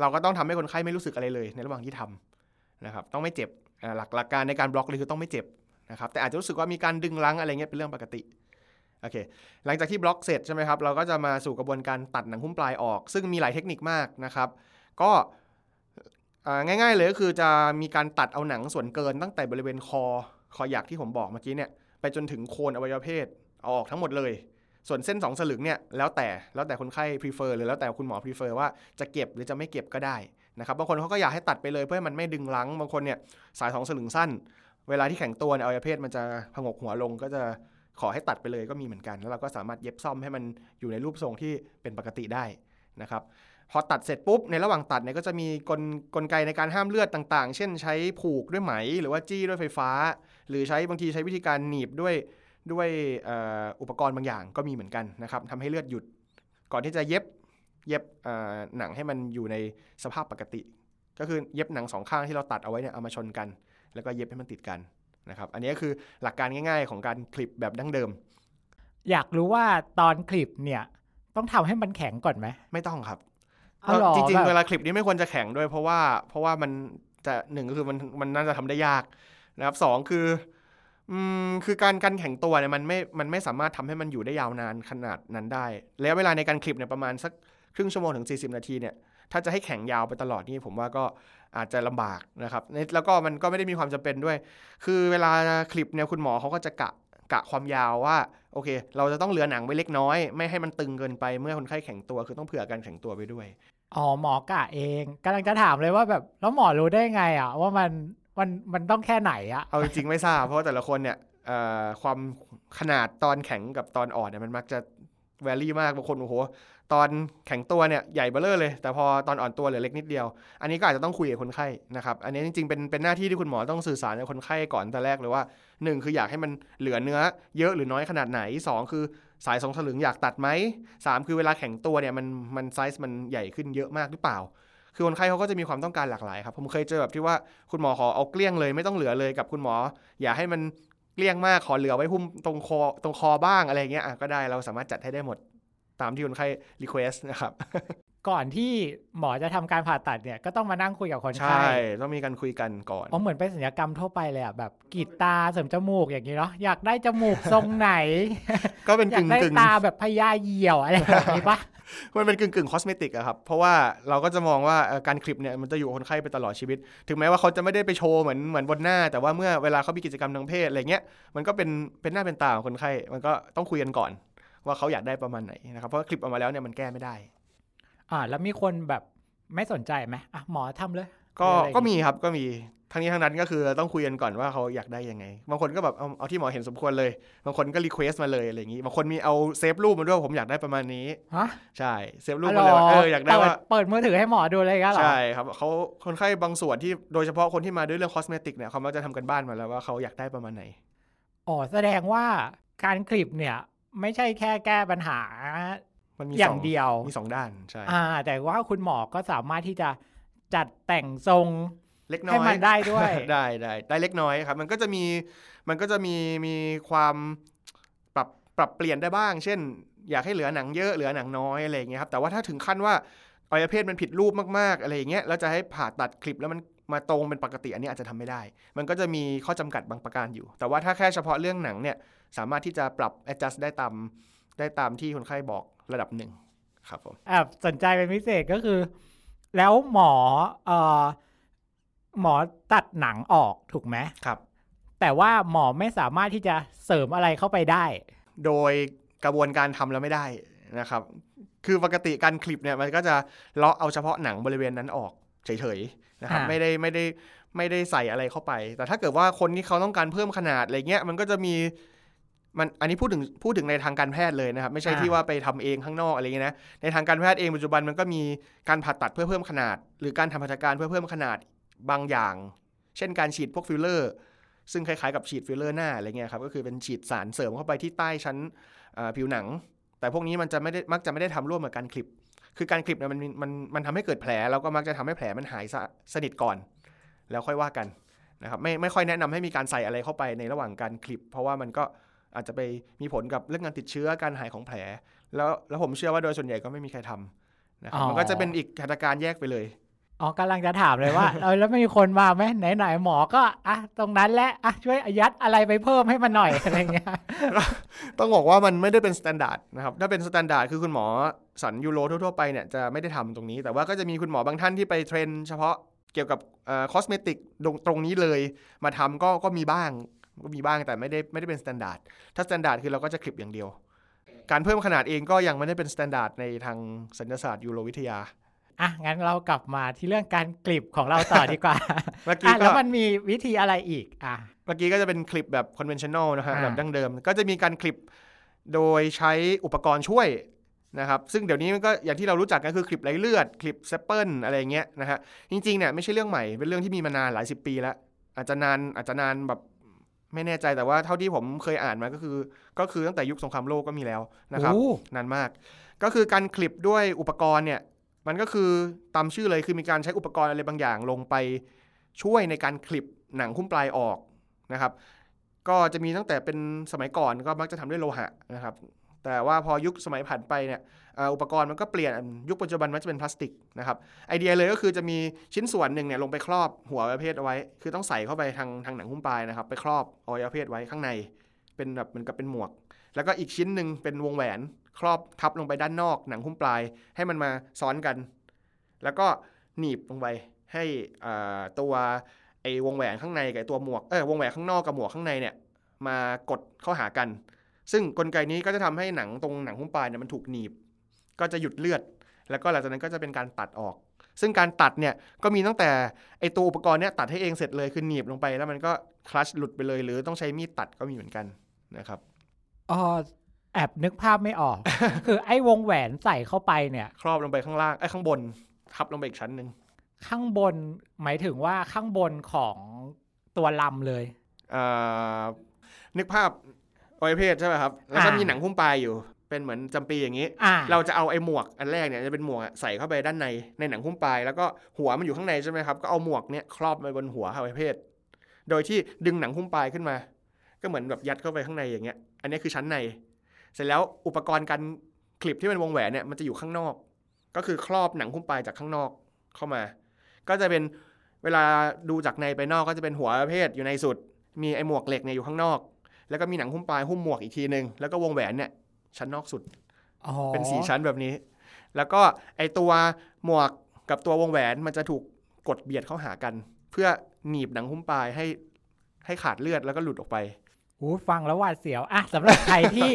เราก็ต้องทำให้คนไข้ไม่รู้สึกอะไรเลย ในระหว่างที่ทำนะครับต้องไม่เจ็บหลักหลักการในการบล็อกเลยคือต้องไม่เจ็บนะครับแต่อาจจะรู้สึกว่ามีการดึงรั้งอะไรเงี้ยเป็นเรื่องปกติโอเคหลังจากที่บล็อกเสร็จใช่ไหมครับเราก็จะมาสู่กระบวนการตัดหนังหุ้มปลายออก ซึ่งมีหลายเทคนิคมากนะครับ ก็ง่ายๆเลยก็คือจะมีการตัดเอาหนังส่วนเกินตั้งแต่บริเวณคอคอหยักที่ผมบอกเมื่อกี้เนี่ยไปจนถึงโคนอวัยวะเพศเอาออกทั้งหมดเลย ส่วนเส้นสองสลึงเนี่ยแล้วแต่แล้วแต่คนไข้ prefer หรือแล้วแต่คุณหมอ prefer ว่าจะเก็บหรือจะไม่เก็บก็ได้นะครับบางคนเขาก็อยากให้ตัดไปเลยเพื่อให้มันไม่ดึงรั้งบางคนเนี่ยสายสองสลึงสั้น เวลาที่แข็งตัวเนี่ยอวัยวะเพศมันจะผงกหัวลงก็จะขอให้ตัดไปเลยก็มีเหมือนกัน แล้วเราก็สามารถเย็บซ่อมให้มันอยู่ในรูปทรงที่เป็นปกติได้นะครับ พอตัดเสร็จปุ๊บในระหว่างตัดเนี่ยก็จะมีกลกลไกในการห้ามเลือดต่างๆ เช่นใช้ผูกด้วยไหม หรือว่าจี้ด้วยไฟฟ้า หรือใช้บางทีใช้วิธีการหนีบด้วยด้วยเอ่ออุปกรณ์บางอย่างก็มีเหมือนกันนะครับทำให้เลือดหยุด ก่อนที่จะเย็บเย็บเอ่อหนังให้มันอยู่ในสภาพปกติ ก็คือเย็บหนังสองข้างที่เราตัดเอาไว้เนี่ยเอามาชนกัน แล้วก็เย็บให้มันติดกันนะครับอันนี้ก็คือหลักการง่าย ๆ ของการคลิปแบบดั้งเดิม อยากรู้ว่าตอนคลิปเนี่ยต้องทำให้มันแข็งก่อนไหมไม่ต้องครับเอาเหรอ จริงแบบๆเวลาคลิปนี้ไม่ควรจะแข็งด้วยเพราะว่า เพราะว่ามันจะหนึ่งก็คือมันมันน่าจะทำได้ยากนะครับสองคืออืมคือการการแข็งตัวเนี่ยมันไม่มันไม่สามารถทำให้มันอยู่ได้ยาวนานขนาดนั้นได้ แล้วเวลาในการคลิปเนี่ยประมาณสักครึ่งชั่วโมงถึง 40 นาทีเนี่ยถ้าจะให้แข็งยาวไปตลอดนี่ผมว่าก็อาจจะลำบากนะครับในแล้วก็มันก็ไม่ได้มีความจำเป็นด้วย คือเวลาคลิปเนี่ยคุณหมอเขาก็จะกะ กะความยาวว่าโอเค เราจะต้องเหลือหนังไว้เล็กน้อย ไม่ให้มันตึงเกินไปเมื่อคนไข้แข็งตัวคือต้องเผื่อการแข็งตัวไปด้วยอ๋อหมอกะเองกำลังจะถามเลยว่าแบบแล้วหมอรู้ได้ไงอะว่ามันมันมันต้องแค่ไหนอะเอาจริงๆไม่ทราบเพราะว่าแต่ละคนเนี่ยเอ่อความขนาดตอนแข็งกับตอนอ่อนเนี่ยมันมักจะแวรี่มากบางคนโอ้โห ตอนแข็งตัวเนี่ยใหญ่เบ้อเร่อเลย แต่พอตอนอ่อนตัวเหลือเล็กนิดเดียว อันนี้ก็อาจจะต้องคุยกับคนไข้นะครับ อันนี้จริงๆเป็นเป็นหน้าที่ที่คุณหมอต้องสื่อสารกับคนไข้ก่อนแต่แรกเลยว่าหนึ่งคืออยากให้มันเหลือเนื้อ เยอะหรือน้อยขนาดไหนสองคือสายสองสลึงอยากตัดไหมสามคือเวลาแข็งตัวเนี่ยมันมันไซส์มันใหญ่ขึ้นเยอะมากหรือเปล่า คือคนไข้เขาก็จะมีความต้องการหลากหลายครับผมเคยเจอแบบที่ว่าคุณหมอขอเอาเกลี้ยงเลยไม่ต้องเหลือเลยกับคุณหมอ อย่าให้มันเกลี้ยงมากขอเหลือไว้หุ้มตรงคอตรงคอบ้างอะไรเงี้ยก็ได้เราสามารถจัดให้ได้หมด ตามที่คนไข้ request นะครับก่อนที่หมอจะทำการผ่าตัดเนี่ยก็ต้องมานั่งคุยกับคนใช่ไข้ต้องมีการคุยกันก่อนอ๋อเหมือนเป็นศัลยกรรมทั่วไปเลยอะแบบกรีดตาเสริมจมูกอย่างนี้เนาะอยากได้จมูกทรงไหน ก็เป็นอยากกึ่งได้กึ่งตาแบบพญาเหยี่ยวอะไรแบบนี้ปะมันเป็นกึ่งกึ่ง cosmetic อะครับ เพราะว่าเราก็จะมองว่าเอ่อการขลิบเนี่ยมันจะอยู่กับคนไข้ไปตลอดชีวิต ถึงแม้ว่าเขาจะไม่ได้ไปโชว์เหมือนเหมือนบนหน้า แต่ว่าเมื่อเวลาเขามีกิจกรรมทางเพศอะไรเงี้ยมันก็เป็นเป็นหน้าเป็นตาของคนไข้มันก็ต้องคุยกันก่อน ว่าเขาอยากได้ประมาณไหนนะครับเพราะว่าขลิบออกมาแล้วเนี่ยมันแก้ไม่ได้ อ่า แล้วมีคนแบบไม่สนใจไหมอะหมอทำเลย ก็หรืออะไรอย่างงี้ก็มีครับก็มีทั้งนี้ทั้งนั้นก็คือต้องคุยกันก่อนว่าเขาอยากได้ยังไง บางคนก็แบบเอาเอาที่หมอเห็นสมควรเลย บางคนก็ request มาเลยอะไรอย่างนี้ บางคนมีเอา save รูปมาด้วยผมอยากได้ประมาณนี้ฮะใช่ save รูปมาเลยว่าเอออยากได้ว่าเปิเปิดมือถือให้หมอดูเลยกันเหรอใช่ครับเขาคนไข้บางส่วนที่โดยเฉพาะคนที่มาด้วยเรื่อง cosmetic เนี่ยเขามักจะทำการบ้านมาแล้วว่าเขาอยากได้ประมาณไหนอ๋อแสดงว่าการคลิปเนี่ย ไม่ใช่แค่แก้ปัญหา มันมีอย่างสเดียวมีสองด้านใช่อ่า แต่ว่าคุณหมอก็สามารถที่จะจัดแต่งทรงเล็กน้ให้อยมันได้ด้วยได้ได้ได้เล็กน้อยครับ มันก็จะมีมันก็จะมีมีความปรับปรับเปลี่ยนได้บ้าง เช่น อยากให้เหลือหนังเยอะเหลือหนังน้อยอะไรอย่างเงี้ยครับแต่ว่าถ้าถึงขั้นว่าอวัยวะเพศมันผิดรูปมากๆอะไรอย่างเงี้ยแล้วจะให้ผ่าตัดคลิปแล้วมัน มาตรงเป็นปกติอันนี้อาจจะทำไม่ได้ มันก็จะมีข้อจำกัดบางประการอยู่ แต่ว่าถ้าแค่เฉพาะเรื่องหนังเนี่ยสามารถที่จะปรับ adjust ได้ตามได้ตามที่คนไข้บอกระดับหนึ่งครับผมแอบสนใจเป็นพิเศษก็คือ แล้วหมอเอ่อหมอตัดหนังออกถูกไหมครับ แต่ว่าหมอไม่สามารถที่จะเสริมอะไรเข้าไปได้ โดยกระบวนการทำแล้วไม่ได้นะครับ คือปกติการคลิปเนี่ยมันก็จะเลาะเอาเฉพาะหนังบริเวณนั้นออก เฉยๆนะครับอ่าไม่ได้ไม่ได้ไม่ได้ใส่อะไรเข้าไป แต่ถ้าเกิดว่าคนที่เขาต้องการเพิ่มขนาดอะไรเงี้ยมันก็จะมีมันอันนี้พูดถึงพูดถึงในทางการแพทย์เลยนะครับ ไม่ใช่ที่ว่าไปทำเองข้างนอกอะไรเงี้ยนะในทางการแพทย์เองปัจจุบันมันก็มีการผ่าตัดเพื่อเพิ่มขนาด หรือการทำหัตถการเพื่อเพิ่มขนาดบางอย่าง เช่นการฉีดพวกฟิลเลอร์ ซึ่งคล้ายๆกับฉีดฟิลเลอร์หน้าอะไรเงี้ยครับก็คือเป็นฉีดสารเสริมเข้าไปที่ใต้ชั้นเอ่อผิวหนัง แต่พวกนี้มันจะไม่ได้มักจะไม่ได้ทำร่วมกับการคลิป คือการคลิปเนี่ยมันมีมันมันทำให้เกิดแผลแล้วก็มักจะทำให้แผลมันหายสะสนิทก่อน แล้วค่อยว่ากันนะครับไม่ไม่ค่อยแนะนำให้มีการใส่อะไรเข้าไปในระหว่างการคลิป เพราะว่ามันก็อาจจะไปมีผลกับเรื่องการติดเชื้อการหายของแผล แล้วแล้วผมเชื่อว่าโดยส่วนใหญ่ก็ไม่มีใครทำนะครับอ๋อมันก็จะเป็นอีกหัตถการแยกไปเลย อ๋อกำลังจะถามเลยว่าเออแล้วมีคนมาไหมไหนๆหนหมอก็อะตรงนั้นแหละอะช่วยยัดอะไรไปเพิ่มให้มันหน่อยอะไรเงี้ยต้องบอกว่ามันไม่ได้เป็น standard นะครับถ้าเป็น standard คือคุณหมอศัลย์ uro ทั่วๆไปเนี่ยจะไม่ได้ทำตรงนี้ แต่ว่าก็จะมีคุณหมอบางท่านที่ไป train เฉพาะเกี่ยวกับ cosmetic ตรงนี้เลยมาทำก็ก็มีบ้างก็มีบ้างแต่ไม่ได้ไม่ได้เป็น standard ถ้า standard คือเราก็จะขลิบอย่างเดียว การเพิ่มขนาดเองก็ยังไม่ได้เป็น standard ในทางศัลยศาสตร์ยูโรวิทยา อะงั้นเรากลับมาที่เรื่องการขลิบของเราต่อดีกว่าเมื่อกี้อะก็แล้วมันมีวิธีอะไรอีกอะเมื่อกี้ก็จะเป็นขลิบแบบ conventional นะฮะอ่าแบบดั้งเดิม ก็จะมีการขลิบโดยใช้อุปกรณ์ช่วยนะครับซึ่งเดี๋ยวนี้มันก็อย่างที่เรารู้จักกันคือขลิบไร้เลือด ขลิบ staple อะไรอย่างเงี้ยนะฮะจริงๆเนี่ยไม่ใช่เรื่องใหม่เป็นเรื่องที่มีมานานหลายสิบปีแล้ว อาจจะนานอาจจะนานแบบไม่แน่ใจแต่ว่าเท่าที่ผมเคยอ่านมาก็คือ ก็คือตั้งแต่ยุคสงครามโลกก็มีแล้วนะครับโอ้นานมาก ก็คือการขลิบด้วยอุปกรณ์เนี่ย มันก็คือตามชื่อเลยคือมีการใช้อุปกรณ์อะไรบางอย่างลงไปช่วยในการคลิปหนังหุ้มปลายออกนะครับ ก็จะมีตั้งแต่เป็นสมัยก่อนก็มักจะทำด้วยโลหะนะครับ แต่ว่าพอยุคสมัยผ่านไปเนี่ยอุปกรณ์มันก็เปลี่ยนยุคปัจจุบันมันจะเป็นพลาสติกนะครับไอเดียเลยก็คือจะมีชิ้นส่วนหนึ่งเนี่ยลงไปครอบหัวอวัยวะเพศเอาไว้ คือต้องใส่เข้าไปทางทางหนังหุ้มปลายนะครับ ไปครอบอวัยวะเพศไว้ข้างใน เป็นแบบเหมือนกับเป็นหมวก แล้วก็อีกชิ้นหนึ่งเป็นวงแหวน ครอบทับลงไปด้านนอกหนังหุ้มปลาย ให้มันมาซ้อนกัน แล้วก็หนีบลงไปให้ตัวไอ้วงแหวนข้างในกับตัวหมวกเออวงแหวนข้างนอกกับหมวกข้างในเนี่ยมากดเข้าหากัน ซึ่งกลไกนี้ก็จะทำให้หนังตรงหนังหุ้มปลายเนี่ยมันถูกหนีบ ก็จะหยุดเลือด แล้วก็หลังจากนั้นก็จะเป็นการตัดออก ซึ่งการตัดเนี่ยก็มีตั้งแต่ไอตัวอุปกรณ์เนี่ยตัดให้เองเสร็จเลยคือหนีบลงไปแล้วมันก็คลัชหลุดไปเลย หรือต้องใช้มีดตัดก็มีเหมือนกันนะครับอ๋อ แอบนึกภาพไม่ออก คือไอ้วงแหวนใส่เข้าไปเนี่ย ครอบลงไปข้างล่างไอ้ยข้างบนทับลงไปอีกชั้นหนึ่งข้างบนหมายถึงว่าข้างบนของตัวลำเลยอ่านึกภาพอวัยวะเพศใช่ไหมครับ แล้วก็อ่ามีมีหนังหุ้มปลายอยู่ เป็นเหมือนจำปีอย่างนี้อ่าเราจะเอาไอ้หมวกอันแรกเนี่ยจะเป็นหมวกอะใส่เข้าไปด้านในในหนังหุ้มปลาย แล้วก็หัวมันอยู่ข้างในใช่ไหมครับ ก็เอาหมวกเนี่ยครอบไปบนหัวอวัยวะเพศ โดยที่ดึงหนังหุ้มปลายขึ้นมา ก็เหมือนแบบยัดเข้าไปข้างในอย่างเงี้ย อันนี้คือชั้นในเสร็จแล้วอุปกรณ์การคลิปที่เป็นวงแหวนเนี่ยมันจะอยู่ข้างนอก ก็คือครอบหนังหุ้มปลายจากข้างนอกเข้ามา ก็จะเป็นเวลาดูจากในไปนอกก็จะเป็นหัวประเภทอยู่ในสุด มีไอ้หมวกเหล็กเนี่ยอยู่ข้างนอก แล้วก็มีหนังหุ้มปลายหุ้มหมวกอีกทีหนึ่งแล้วก็วงแหวนเนี่ยชั้นนอกสุดเป็นสีชั้นแบบนี้ แล้วก็ไอตัวหมวกกับตัววงแหวนมันจะถูกกดเบียดเข้าหากัน เพื่อหนีบหนังหุ้มปลายให้ให้ขาดเลือดแล้วก็หลุดออกไป หูฟังแล้วหวาดเสียวอะสำหรับใครที่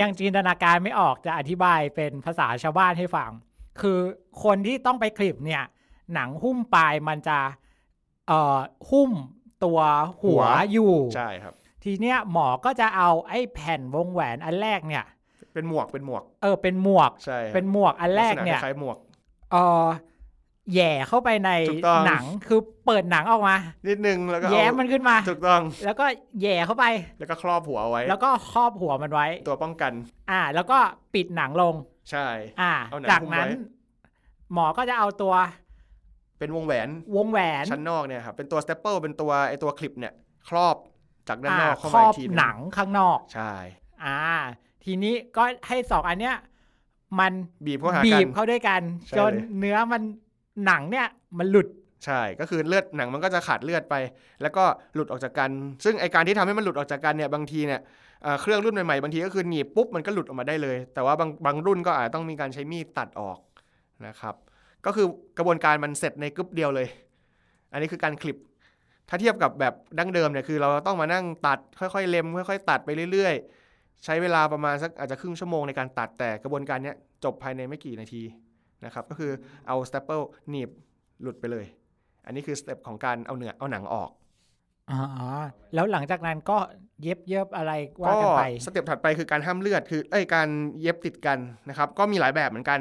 ยังจินตนาการไม่ออกจะอธิบายเป็นภาษาชาวบ้านให้ฟัง คือคนที่ต้องไปคลิปเนี่ย หนังหุ้มปลายมันจะเอ่อหุ้มตัวหัวหัวอยู่ใช่ครับ ทีเนี้ยหมอก็จะเอาไอ้แผ่นวงแหวนอันแรกเนี่ย เป็นหมวกเป็นหมวก เออเป็นหมวกใช่ครับเป็นหมวกอันแรกเนี่ยลัษณะคล้ายๆหมวกเออ แหย่เข้าไปในถูกต้องหนังคือเปิดหนังออกมา นิดนึงแล้วก็เอาแย้มมันขึ้นมาถูกต้อง แล้วก็แหย่เข้าไป แล้วก็ครอบหัวเอาไว้ แล้วก็ครอบหัวมันไว้ ตัวป้องกัน อ่า แล้วก็ปิดหนังลง ใช่ อ่าเอาหนังจากหุ้มนั้นไว้หมอก็จะเอาตัว เป็นวงแหวน วงแหวนชั้นนอกเนี่ยครับเป็นตัวสเตปเปิลเป็นตัวไอตัวคลิปเนี่ย ครอบจากด้านนอกเข้าครมาออีบกทีหนังข้างนอกใช่ อ่า ทีนี้ก็ให้สองอันเนี้ยมันบีบเข้าหาบีกันบเข้าด้วยกันใช่จนเลยเนื้อมัน หนังเนี่ยมันหลุดใช่ ก็คือเลือดหนังมันก็จะขาดเลือดไป แล้วก็หลุดออกจากกัน ซึ่งไอการที่ทำให้มันหลุดออกจากกันเนี่ยบางทีเนี่ยเครื่องรุ่นใหม่ๆบางทีก็คือหนีบปุ๊บมันก็หลุดออกมาได้เลย แต่ว่าบางบางรุ่นก็อาจจะต้องมีการใช้มีดตัดออกนะครับ ก็คือกระบวนการมันเสร็จในกึ๊บเดียวเลย อันนี้คือการขลิบ ถ้าเทียบกับแบบดั้งเดิมเนี่ยคือเราต้องมานั่งตัดค่อยๆเล็มค่อยๆ ตัดไปเรื่อย ๆ ใช้เวลาประมาณสักอาจจะครึ่งชั่วโมงในการตัดแต่กระบวนการเนี้ยจบภายในไม่กี่นาที นะครับก็คือเอา staple หนีบหลุดไปเลย อันนี้คือ step ของการเอาเนื้อเอาหนังออกอ๋อแล้วหลังจากนั้นก็เย็บเย็บอะไรว่าก็กันไป step ถัดไปคือการห้ามเลือดคือเอ้ยการเย็บติดกันนะครับ ก็มีหลายแบบเหมือนกัน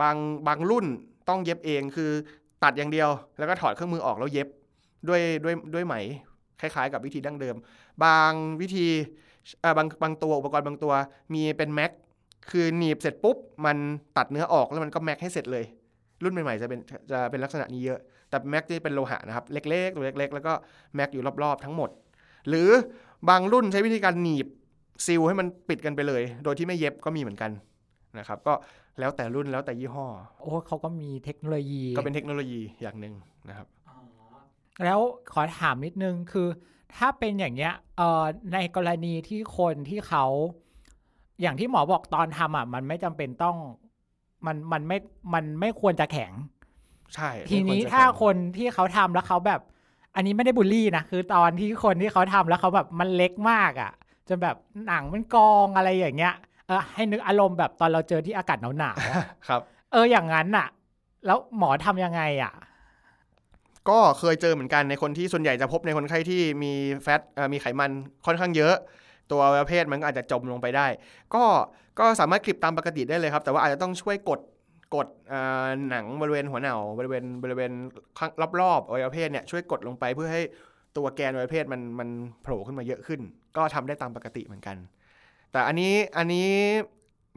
บางบางรุ่นต้องเย็บเองคือตัดอย่างเดียว แล้วก็ถอดเครื่องมือออกแล้วเย็บด้วยด้วยด้วยไหมคล้ายๆ กับวิธีดั้งเดิม บางวิธีเอ่อบางบางตัวอุปกรณ์บางตัวมีเป็นแม็ก คือหนีบเสร็จปุ๊บมันตัดเนื้อออกแล้วมันก็แม็กให้เสร็จเลย รุ่นใหม่ๆจะเป็นจะเป็นลักษณะนี้เยอะ แต่แม็กที่เป็นโลหะนะครับ เล็กๆตัวเล็กๆ แล้วก็แม็กอยู่รอบๆทั้งหมด หรือบางรุ่นใช้วิธีการหนีบซีลให้มันปิดกันไปเลย โดยที่ไม่เย็บก็มีเหมือนกันนะครับก็แล้วแต่รุ่นแล้วแต่ยี่ห้อ โอ้เขาก็มีเทคโนโลยี ก็เป็นเทคโนโลยีอย่างหนึ่งนะครับแล้วขอถามนิดนึงคือ ถ้าเป็นอย่างเงี้ยเอ่อในกรณีที่คนที่เขา อย่างที่หมอบอกตอนทำอะ มันไม่จำเป็นต้อง มันมันไม่มันไม่ควรจะแข็ง ใช่ ทีนี้ไม่ควรจะถ้าแข่งคนที่เขาทำแล้วเขาแบบ อันนี้ไม่ได้บูลลี่นะคือตอนที่คนที่เขาทำแล้วเขาแบบมันเล็กมากอะ่ะจนแบบหนังมันกองอะไรอย่างเงี้ยเออให้นึกอารมณ์แบบตอนเราเจอที่อากาศหนาวๆอะครับ เอออย่างนั้นน่ะ แล้วหมอทำยังไงอะก็เคยเจอเหมือนกันในคนที่ส่วนใหญ่จะพบในคนไข้ที่มีแฟตเอ่อมีไขมันค่อนข้างเยอะ ตัวอวัยวะเพศมันก็อาจจะจมลงไปได้ ก็ก็สามารถคลิปตามปกติได้เลยครับ แต่ว่าอาจจะต้องช่วยกดกดหนังบริเวณหัวเหน่าบริเวณบริเวณรอบๆอวัยวะเพศเนี่ยช่วยกดลงไปเพื่อให้ตัวแกนอวัยวะเพศมันมันโผล่ขึ้นมาเยอะขึ้น ก็ทำได้ตามปกติเหมือนกัน แต่อันนี้อันนี้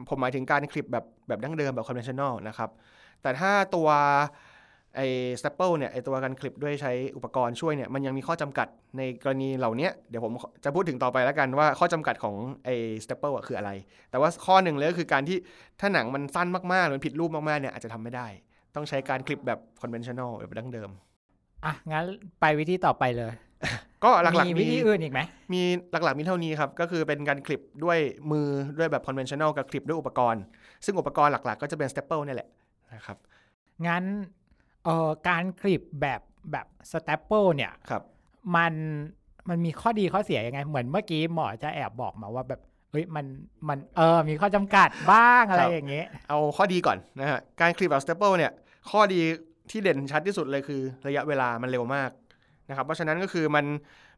ผมหมายถึงการคลิปแบบแบบดั้งเดิมแบบ conventional นะครับ แต่ถ้าตัว ไอ้ staple เนี่ยไอ้ตัวการคลิปด้วยใช้อุปกรณ์ช่วยเนี่ยมันยังมีข้อจำกัดในกรณีเหล่านี้เดี๋ยวผมจะพูดถึงต่อไปแล้วกันว่าข้อจำกัดของไอ้ staple อะคืออะไร แต่ว่าข้อหนึ่งเลยก็คือการที่ถ้าหนังมันสั้นมากๆหรือมันผิดรูปมากๆเนี่ยอาจจะทำไม่ได้ ต้องใช้การคลิปแบบ conventional แบบดั้งเดิมอะงั้นไปวิธีต่อไปเลย ก็หลักมีๆวิมีธีอื่นอีกไหมมีหลักๆมีเท่านี้ครับ ก็คือเป็นการคลิปด้วยมือด้วยแบบ conventional กับคลิปด้วยอุปกรณ์ ซึ่งอุปกรณ์หลักๆ ก็จะเป็น staple เนี่ยแหละนะครับงั้น เอ่อการคลิปแบบแบบสเตปเปิลเนี่ยครับมันมันมีข้อดีข้อเสียยังไง เหมือนเมื่อกี้หมอจะแอบบอกมาว่าแบบเฮ้ยมันมันเออมีข้อจำกัดบ้างอะไรอย่างเงี้ยเอาข้อดีก่อนนะฮะการคลิปแบบ staple เนี่ยข้อดีที่เด่นชัดที่สุดเลยคือ ระยะเวลามันเร็วมากนะครับเพราะฉะนั้นก็คือมัน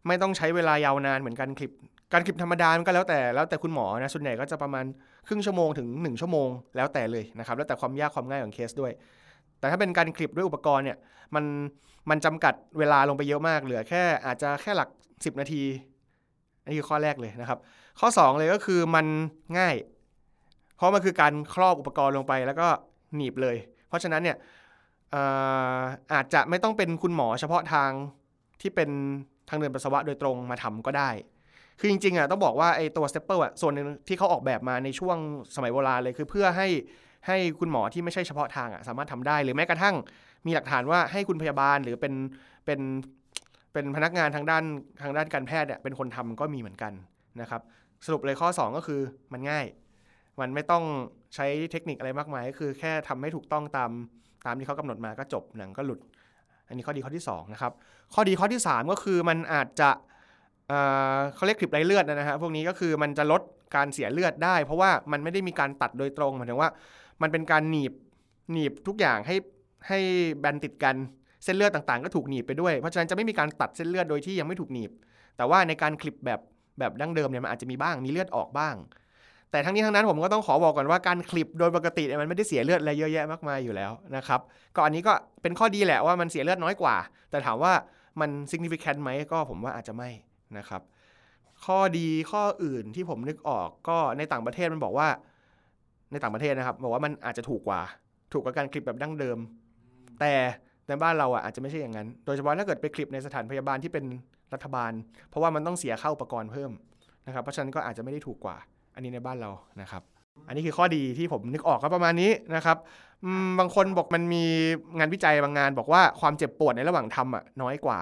ไม่ต้องใช้เวลายาวนานเหมือนการคลิปการคลิปธรรมดามันก็แล้วแต่แล้วแต่คุณหมอนะส่วนใหญ่ก็จะประมาณครึ่งชั่วโมงถึง 1 ชั่วโมง แล้วแต่เลยนะครับแล้วแต่ความยากความง่ายของเคสด้วย แต่ถ้าเป็นการคลิปด้วยอุปกรณ์เนี่ยมันมันจำกัดเวลาลงไปเยอะมาก เหลือแค่อาจจะแค่หลัก 10 นาทีนนี้คือข้อแรกเลยนะครับ ข้อ 2 เลยก็คือมันง่าย เพราะมันคือการครอบอุปกรณ์ลงไปแล้วก็หนีบเลย เพราะฉะนั้นเนี่ยเอ่อาจจะไม่ต้องเป็นคุณหมอเฉพาะทางที่เป็นทางเดินปัสสาวะโดยตรงมาทำก็ได้ คือจริงๆอะต้องบอกว่าไอ้ตัว stepper อะส่วนหนึ่งที่เขาออกแบบมาในช่วงสมัยโบราณเลยคือเพื่อให้ ให้คุณหมอที่ไม่ใช่เฉพาะทางอะสามารถทำได้หรือแม้กระทั่งมีหลักฐานว่าให้คุณพยาบาลหรือเป็นเป็นเป็นพนักงานทางด้านทางด้านการแพทย์เนี่ยเป็นคนทำก็มีเหมือนกันนะครับ สรุปเลยข้อ 2 ก็คือมันง่าย มันไม่ต้องใช้เทคนิคอะไรมากมาย ก็คือแค่ทำให้ถูกต้องตามตามที่เขากำหนดมาก็จบหนังก็หลุด อันนี้ข้อดีข้อที่2นะครับข้อดีข้อที่ 3 ก็คือมันอาจจะเอ่อเขาเรียกคลิปไรเลือดนะฮะพวกนี้ก็คือมันจะลดการเสียเลือดได้ เพราะว่ามันไม่ได้มีการตัดโดยตรงหมายถึงว่า มันเป็นการหนีบหนีบทุกอย่างให้ให้แบนติดกันเส้นเลือดต่างๆ ก็ถูกหนีบไปด้วย เพราะฉะนั้นจะไม่มีการตัดเส้นเลือดโดยที่ยังไม่ถูกหนีบ แต่ว่าในการคลิปแบบแบบดั้งเดิมเนี่ยมันอาจจะมีบ้างมีเลือดออกบ้าง แต่ทั้งนี้ทั้งนั้นผมก็ต้องขอบอกก่อนว่าการคลิปโดยปกติเนี่ยมันไม่ได้เสียเลือดอะไรเยอะแยะมากมายอยู่แล้วนะครับก็อันนี้ก็เป็นข้อดีแหละว่ามันเสียเลือดน้อยกว่า แต่ถามว่ามัน significant ไหมก็ผมว่าอาจจะไม่นะครับ ข้อดีข้ออื่นที่ผมนึกออกก็ในต่างประเทศมันบอกว่า ในต่างประเทศนะครับบอกว่ามันอาจจะถูกกว่า ถูกกว่าการคลิปแบบดั้งเดิม แต่ในบ้านเราอะอาจจะไม่ใช่อย่างนั้น โดยเฉพาะถ้าเกิดไปคลิปในสถานพยาบาลที่เป็นรัฐบาล เพราะว่ามันต้องเสียค่าอุปกรณ์เพิ่มนะครับ เพราะฉะนั้นก็อาจจะไม่ได้ถูกกว่า อันนี้ในบ้านเรานะครับ อันนี้คือข้อดีที่ผมนึกออกก็ประมาณนี้นะครับอืมบางคนบอกมันมีงานวิจัยบางงาน บอกว่าความเจ็บปวดในระหว่างทำอะน้อยกว่า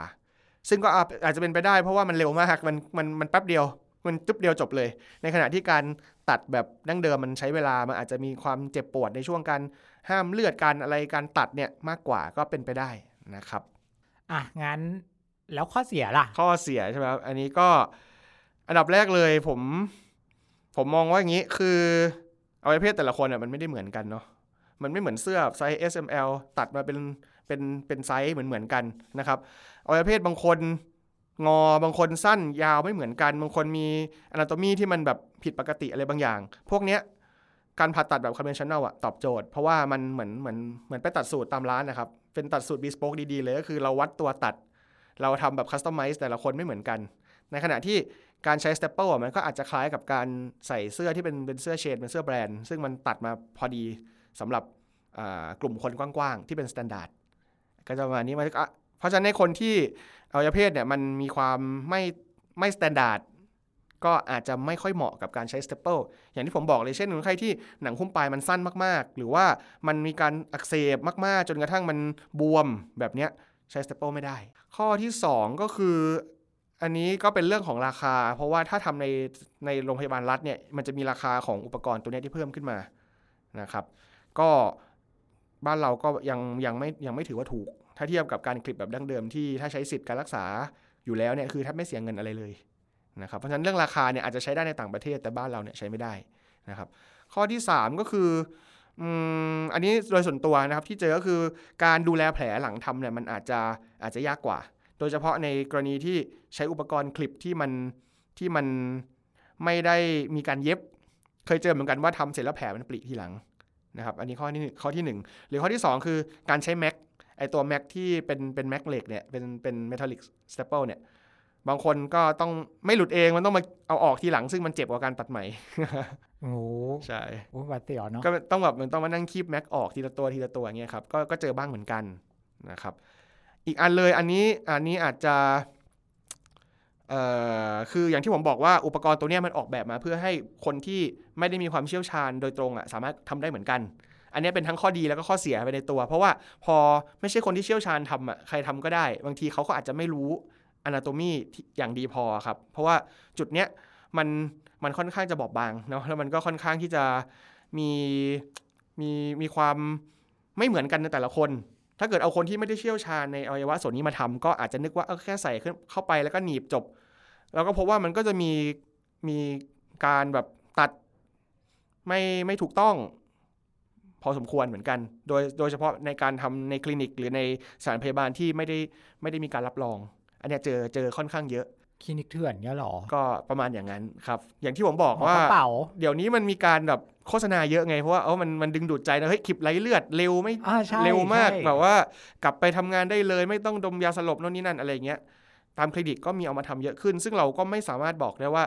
ซึ่งก็อาจอาจจะเป็นไปได้เพราะว่ามันเร็วมากมันมันมันแป๊บเดียว มันจุ๊บเดียวจบเลย ในขณะที่การตัดแบบดั้งเดิมมันใช้เวลา มันอาจจะมีความเจ็บปวดในช่วงการห้ามเลือดการอะไรการตัดเนี่ยมากกว่าก็เป็นไปได้นะครับ อะงั้นแล้วข้อเสียล่ะ ข้อเสียใช่ไหมครับอันนี้ก็อันดับแรกเลยผม ผมมองว่าอย่างนี้คืออวัยวะเพศแต่ละคนอะมันไม่ได้เหมือนกันเนาะมันไม่เหมือนเสื้อไซส์ S M L ตัดมาเป็นเป็นเป็นไซส์เหมือนเหมือนกันนะครับอวัยวะเพศบางคน งอบางคนสั้นยาวไม่เหมือนกัน บางคนมีอนาโตมีที่มันแบบผิดปกติอะไรบางอย่าง พวกเนี้ยการผ่าตัดแบบ conventional อะตอบโจทย์ เพราะว่ามันเหมือนเหมือนเหมือนไปตัดสูตรตามร้านนะครับ เป็นตัดสูตร bespoke ดีๆ เลยก็คือเราวัดตัวตัด เราทำแบบ customize แต่ละคนไม่เหมือนกัน ในขณะที่การใช้ staple อะมันก็อาจจะคล้ายกับการใส่เสื้อที่เป็นเป็นเสื้อเชนเป็นเสื้อแบรนด์ ซึ่งมันตัดมาพอดีสำหรับกลุ่มคนกว้างๆ ที่เป็น standard ก็จะประมาณนี้มันก็ เพราะฉะนั้นในคนที่อวัยวะเพศเนี่ยมันมีความไม่ไม่ standard ก็อาจจะไม่ค่อยเหมาะกับการใช้ staple อย่างที่ผมบอกเลยเช่นคนไข้ที่หนังหุ้มปลายมันสั้นมากๆ หรือว่ามันมีการอักเสบมากๆ จนกระทั่งมันบวมแบบเนี้ยใช้ staple ไม่ได้ ข้อที่ 2 ก็คืออันนี้ก็เป็นเรื่องของราคา เพราะว่าถ้าทำในในโรงพยาบาลรัฐเนี่ยมันจะมีราคาของอุปกรณ์ตัวเนี้ยที่เพิ่มขึ้นมานะครับ ก็บ้านเราก็ยังยังไม่ยังไม่ถือว่าถูก ถ้าเทียบกับการคลิปแบบดั้งเดิมที่ถ้าใช้สิทธิ์การรักษาอยู่แล้วเนี่ยคือแทบไม่เสียเงินอะไรเลยนะครับเพราะฉะนั้นเรื่องราคาเนี่ยอาจจะใช้ได้ในต่างประเทศแต่บ้านเราเนี่ยใช้ไม่ได้นะครับข้อที่ 3 ก็คืออันนี้โดยส่วนตัวนะครับที่เจอก็คือการดูแลแผลหลังทำเนี่ยมันอาจจะอาจจะยากกว่า โดยเฉพาะในกรณีที่ใช้อุปกรณ์ขลิบที่มันที่มันไม่ได้มีการเย็บ เคยเจอเหมือนกันว่าทำเสร็จแล้วแผลมันปริทีหลังนะครับอันนี้ข้อที่หนึ่งข้อที่หนึ่งหรือข้อที่สองคือการใช้แม็ก ไอตัวแม็กที่เป็นเป็นแม็กเหล็กเนี่ยเป็นเป็น metallic staple เนี่ยบางคนก็ต้องไม่หลุดเองมันต้องมาเอาออกทีหลังซึ่งมันเจ็บกว่าการตัดใหม่โอ้โหใช่โอ้หวาดเสียวเนาะก็ต้องแบบมันต้องมานั่งคีบแม็กออกทีละตัวทีละตัวอย่างเงี้ยครับก็ก็เจอบ้างเหมือนกันนะครับอีกอันเลยอันนี้อันนี้อาจจะเอ่อคืออย่างที่ผมบอกว่าอุปกรณ์ตัวเนี้ยมันออกแบบมาเพื่อให้คนที่ไม่ได้มีความเชี่ยวชาญโดยตรงอะสามารถทำได้เหมือนกัน อันนี้เป็นทั้งข้อดีแล้วก็ข้อเสียไปในตัว เพราะว่าพอไม่ใช่คนที่เชี่ยวชาญทำอะใครทำก็ได้ บางทีเขาก็อาจจะไม่รู้ anatomy ที่อย่างดีพอครับ เพราะว่าจุดเนี้ยมันมันค่อนข้างจะบอบบางเนาะแล้วมันก็ค่อนข้างที่จะมีมีมีความไม่เหมือนกันในแต่ละคน ถ้าเกิดเอาคนที่ไม่ได้เชี่ยวชาญในอวัยวะส่วนนี้มาทำก็อาจจะนึกว่าเออแค่ใส่เข้าไปแล้วก็หนีบจบ แล้วก็พบว่ามันก็จะมีมีการแบบตัดไม่ไม่ถูกต้อง พอสมควรเหมือนกัน โดยโดยเฉพาะในการทำในคลินิก หรือในสถานพยาบาลที่ไม่ได้ไม่ได้มีการรับรอง อันเนี้ยเจอเจอค่อนข้างเยอะคลินิกเถื่อนเงี้ยเหรอ ก็ประมาณอย่างนั้นครับ อย่างที่ผมบอกหมอว่ากระเป๋าเดี๋ยวนี้มันมีการแบบโฆษณาเยอะไง เพราะว่าเออมันมันดึงดูดใจนะ เฮ้ยคลิปไร้เลือดเร็วไม่อ่าใช่เร็วมากใช่แบบว่ากลับไปทำงานได้เลย ไม่ต้องดมยาสลบโน่นนี่นั่นอะไรเงี้ย ตามคลินิกก็มีเอามาทำเยอะขึ้น ซึ่งเราก็ไม่สามารถบอกได้ว่า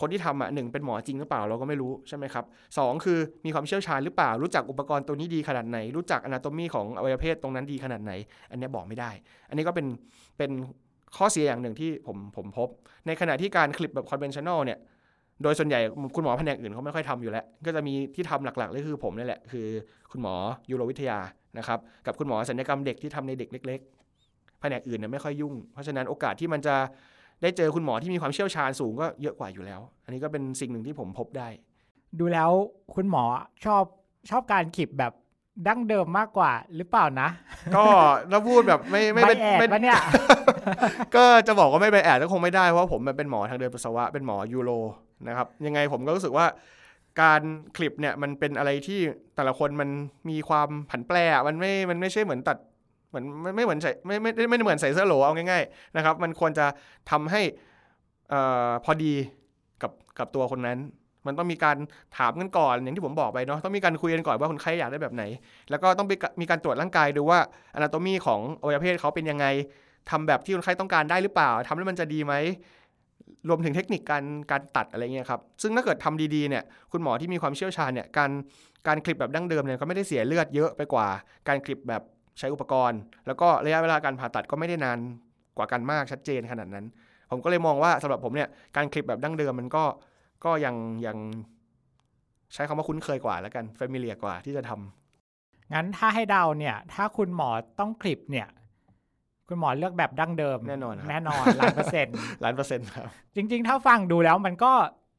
คนที่ทำอะหนึ่งเป็นหมอจริงหรือเปล่าเราก็ไม่รู้ใช่ไหมครับสองคือมีความเชี่ยวชาญหรือเปล่า รู้จักอุปกรณ์ตัวนี้ดีขนาดไหน รู้จักอนาโตมีของอวัยวะเพศตรงนั้นดีขนาดไหน อันนี้บอกไม่ได้ อันนี้ก็เป็นเป็นข้อเสียอย่างหนึ่งที่ผมผมพบ ในขณะที่การคลิปแบบ conventional เนี่ยโดยส่วนใหญ่คุณหมอแผนกอื่นเขาไม่ค่อยทำอยู่แล้ว ก็จะมีที่ทำหลักๆเลยคือผมนี่แหละ คือคุณหมอยูโรวิทยานะครับกับคุณหมอศัลยกรรมเด็กที่ทำในเด็กเล็ก ๆ แผนกอื่นเนี่ยไม่ค่อยยุ่ง เพราะฉะนั้นโอกาสที่มันจะ ได้เจอคุณหมอที่มีความเชี่ยวชาญสูงก็เยอะกว่าอยู่แล้ว อันนี้ก็เป็นสิ่งหนึ่งที่ผมพบได้ ดูแล้วคุณหมอชอบชอบการคลิปแบบดั้งเดิมมากกว่าหรือเปล่านะ ก็ถ้าพูดแบบไม่ไม่ใบเป็นแอดไม่ปะเนี่ย ก็จะบอกว่าไม่ไปแอดก็คงไม่ได้เพราะว่าผมมันเป็นหมอทางเดินปัสสาวะเป็นหมอยูโรนะครับยังไงผมก็รู้สึกว่าการคลิปเนี่ยมันเป็นอะไรที่แต่ละคนมันมีความผันแปรอะมันไม่มันไม่ใช่เหมือนตัด เหมือนไม่ไม่เหมือนใส่ไม่ไม่ไม่เหมือนใส่เสื้อโหลเอาง่ายๆนะครับ มันควรจะทำให้อ่พอดีกับกับตัวคนนั้น มันต้องมีการถามกันก่อนอย่างที่ผมบอกไปเนาะต้องมีการคุยกันก่อนว่าคนไข้อยากได้แบบไหน แล้วก็ต้องมีการตรวจร่างกายดูว่าอนาโตมีของอวัยวะเพศเขาเป็นยังไงทำแบบที่คนไข้ต้องการได้หรือเปล่าทำแล้วมันจะดีไหมรวมถึงเทคนิคการการตัดอะไรเงี้ยครับ ซึ่งถ้าเกิดทำดีๆเนี่ย คุณหมอที่มีความเชี่ยวชาญเนี่ย การการคลิปแบบดั้งเดิมเนี่ยก็ไม่ได้เสียเลือดเยอะไปกว่า การคลิปแบบ ใช้อุปกรณ์ แล้วก็ระยะเวลาการผ่าตัดก็ไม่ได้นานกว่ากันมากชัดเจนขนาดนั้น ผมก็เลยมองว่าสำหรับผมเนี่ยการขลิบแบบดั้งเดิมมันก็ก็ยังยังใช้คำว่าคุ้นเคยกว่าแล้วกัน f a m i l i a r กว่าที่จะทำงั้นถ้าให้เดาเนี่ย ถ้าคุณหมอต้องขลิบเนี่ย คุณหมอเลือกแบบดั้งเดิม แน่นอนครับแน่นอนล้านเปอร์เซ็นต์ล้านเปอร์เซ็นต์ครับ จริง ๆ ถ้าฟังดูแล้วมันก็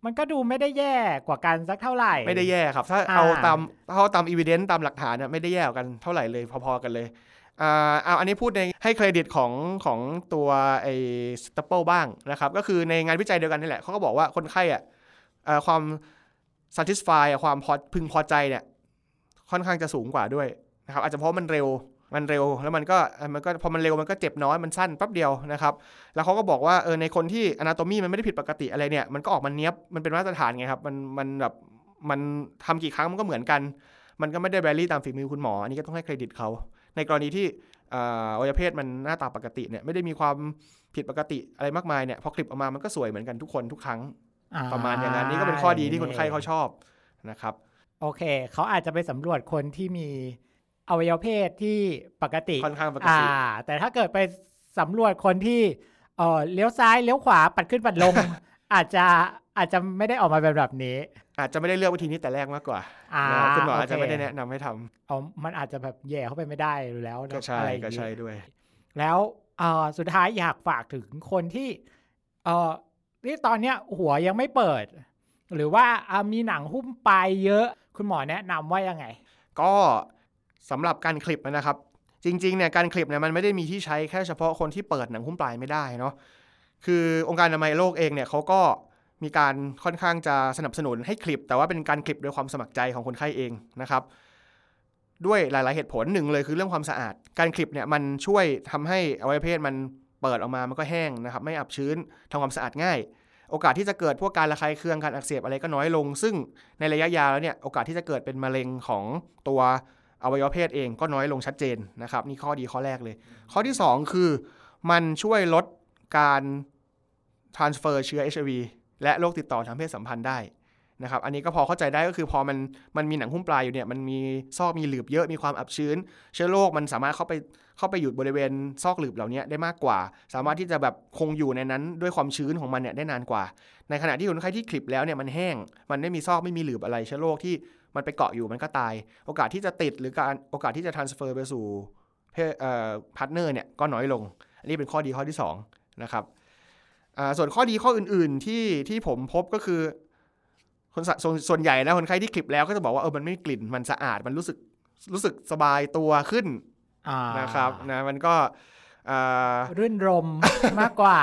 มันก็ดูไม่ได้แย่กว่ากันสักเท่าไหร่ ไม่ได้แย่ครับ ถ้าอ่าเอาตามเอาตามอีเวนต์ตามหลักฐานเนี่ยไม่ได้แย่กว่ากันเท่าไหร่เลยพอๆกันเลยอ่าเอาอันนี้พูดในให้เครดิตของของตัวไอ้สตัปเปิลบ้างนะครับ ก็คือในงานวิจัยเดียวกันนี่แหละเขาก็บอกว่าคนไข้อะเอ่อความ satisfy อะความพอพึงพอใจเนี่ยค่อนข้างจะสูงกว่าด้วยนะครับอาจจะเพราะมันเร็ว มันเร็วแล้วมันก็มันก็พอมันเร็วมันก็เจ็บน้อยมันสั้นแป๊บเดียวนะครับ แล้วเขาก็บอกว่าเออในคนที่อนาโตมีมันไม่ได้ผิดปกติอะไรเนี่ยมันก็ออกมาเนี้ยบมันเป็นมาตรฐานไงครับมันมันแบบมันทำกี่ครั้งมันก็เหมือนกัน มันก็ไม่ได้แบรี่ตามฝีมือคุณหมอ อันนี้ก็ต้องให้เครดิตเขา ในกรณีที่อ่าอวัยวะเพศมันหน้าตาปกติเนี่ยไม่ได้มีความผิดปกติอะไรมากมายเนี่ยพอคลิปออกมามันก็สวยเหมือนกันทุกคนทุกครั้งอ่ประมาณอย่างนั้นนี่ก็เป็นข้อดีที่คนไข้เขาชอบนะครับ โอเค เขาอาจจะไปสำรวจคนที่มี อวัยวะเพศที่ปกติค่อนข้างปกอ่าติแต่ถ้าเกิดไปสำรวจคนที่เออเลี้ยวซ้ายเลี้ยวขวาปัดขึ้นปัดลง อาจจะอาจจะไม่ได้ออกมาเป็นแบบนี้ อาจจะไม่ได้เลือกวิธีนี้แต่แรกมากกว่าอ่านะครับคุณหมออาจจะโเคไม่ได้แนะนำให้ทำเอามันอาจจะแบบแย่เข้าไปไม่ได้อยู่แล้วเนอะก็ใช่อะไรอย่างก็งี้ใช่ด้วย แล้วเอ่อสุดท้ายอยากฝากถึงคนที่เอ่อที่ตอนเนี้ยหัวยังไม่เปิด หรือว่าอะมีหนังหุ้มปลายเยอะ คุณหมอแนะนำว่ายังไง ก็ สำหรับการคลิปนะครับ จริงๆเนี่ยการคลิปเนี่ยมันไม่ได้มีที่ใช้แค่เฉพาะคนที่เปิดหนังหุ้มปลายไม่ได้เนาะคือองค์การอนามัยโลกเองเนี่ยเขาก็มีการค่อนข้างจะสนับสนุนให้คลิป แต่ว่าเป็นการคลิปโดยความสมัครใจของคนไข้เองนะครับ ด้วยหลาย ๆเหตุผลหนึ่งเลยคือเรื่องความสะอาด การคลิปเนี่ยมันช่วยทำให้อวัยวะเพศมันเปิดออกมามันก็แห้งนะครับ ไม่อับชื้นทำความสะอาดง่าย โอกาสที่จะเกิดพวกการระคายเคืองการอักเสบอะไรก็น้อยลง ซึ่งในระยะยาวแล้วเนี่ยโอกาสที่จะเกิดเป็นมะเร็งของตัว อวัยวะเพศเองก็น้อยลงชัดเจนนะครับ นี่ข้อดีข้อแรกเลย ข้อที่ 2 คือ มันช่วยลดการ transfer เชื้อ HIV และโรคติดต่อทางเพศสัมพันธ์ได้นะครับอันนี้ก็พอเข้าใจได้ก็คือพอมันมันมีหนังหุ้มปลายอยู่เนี่ยมันมีซอกมีหลืบเยอะมีความอับชื้น เชื้อโรคมันสามารถเข้าไปเข้าไปอยู่บริเวณซอกหลืบเหล่านี้ได้มากกว่า สามารถที่จะแบบคงอยู่ในนั้นด้วยความชื้นของมันเนี่ยได้นานกว่า ในขณะที่คนไข้ที่คลิปแล้วเนี่ยมันแห้ง มันไม่มีซอกไม่มีหลืบอะไรเชื้อโรคที่ มันไปเกาะอยู่มันก็ตาย โอกาสที่จะติดหรือการโอกาสที่จะ transfer ไปสู่เพศเอ่อ partner เนี่ยก็น้อยลง อันนี้เป็นข้อดีข้อที่สองนะครับอ่าส่วนข้อดีข้ออื่น ๆ ที่ที่ผมพบก็คือคนสะส่วนส่วนใหญ่นะคนไข้ที่ขลิบแล้วก็จะบอกว่าเออมันไม่มีกลิ่นมันสะอาดมันรู้สึกรู้สึกสบายตัวขึ้นอ่านะครับนะมันก็อ่ารื่นรมย์มากกว่า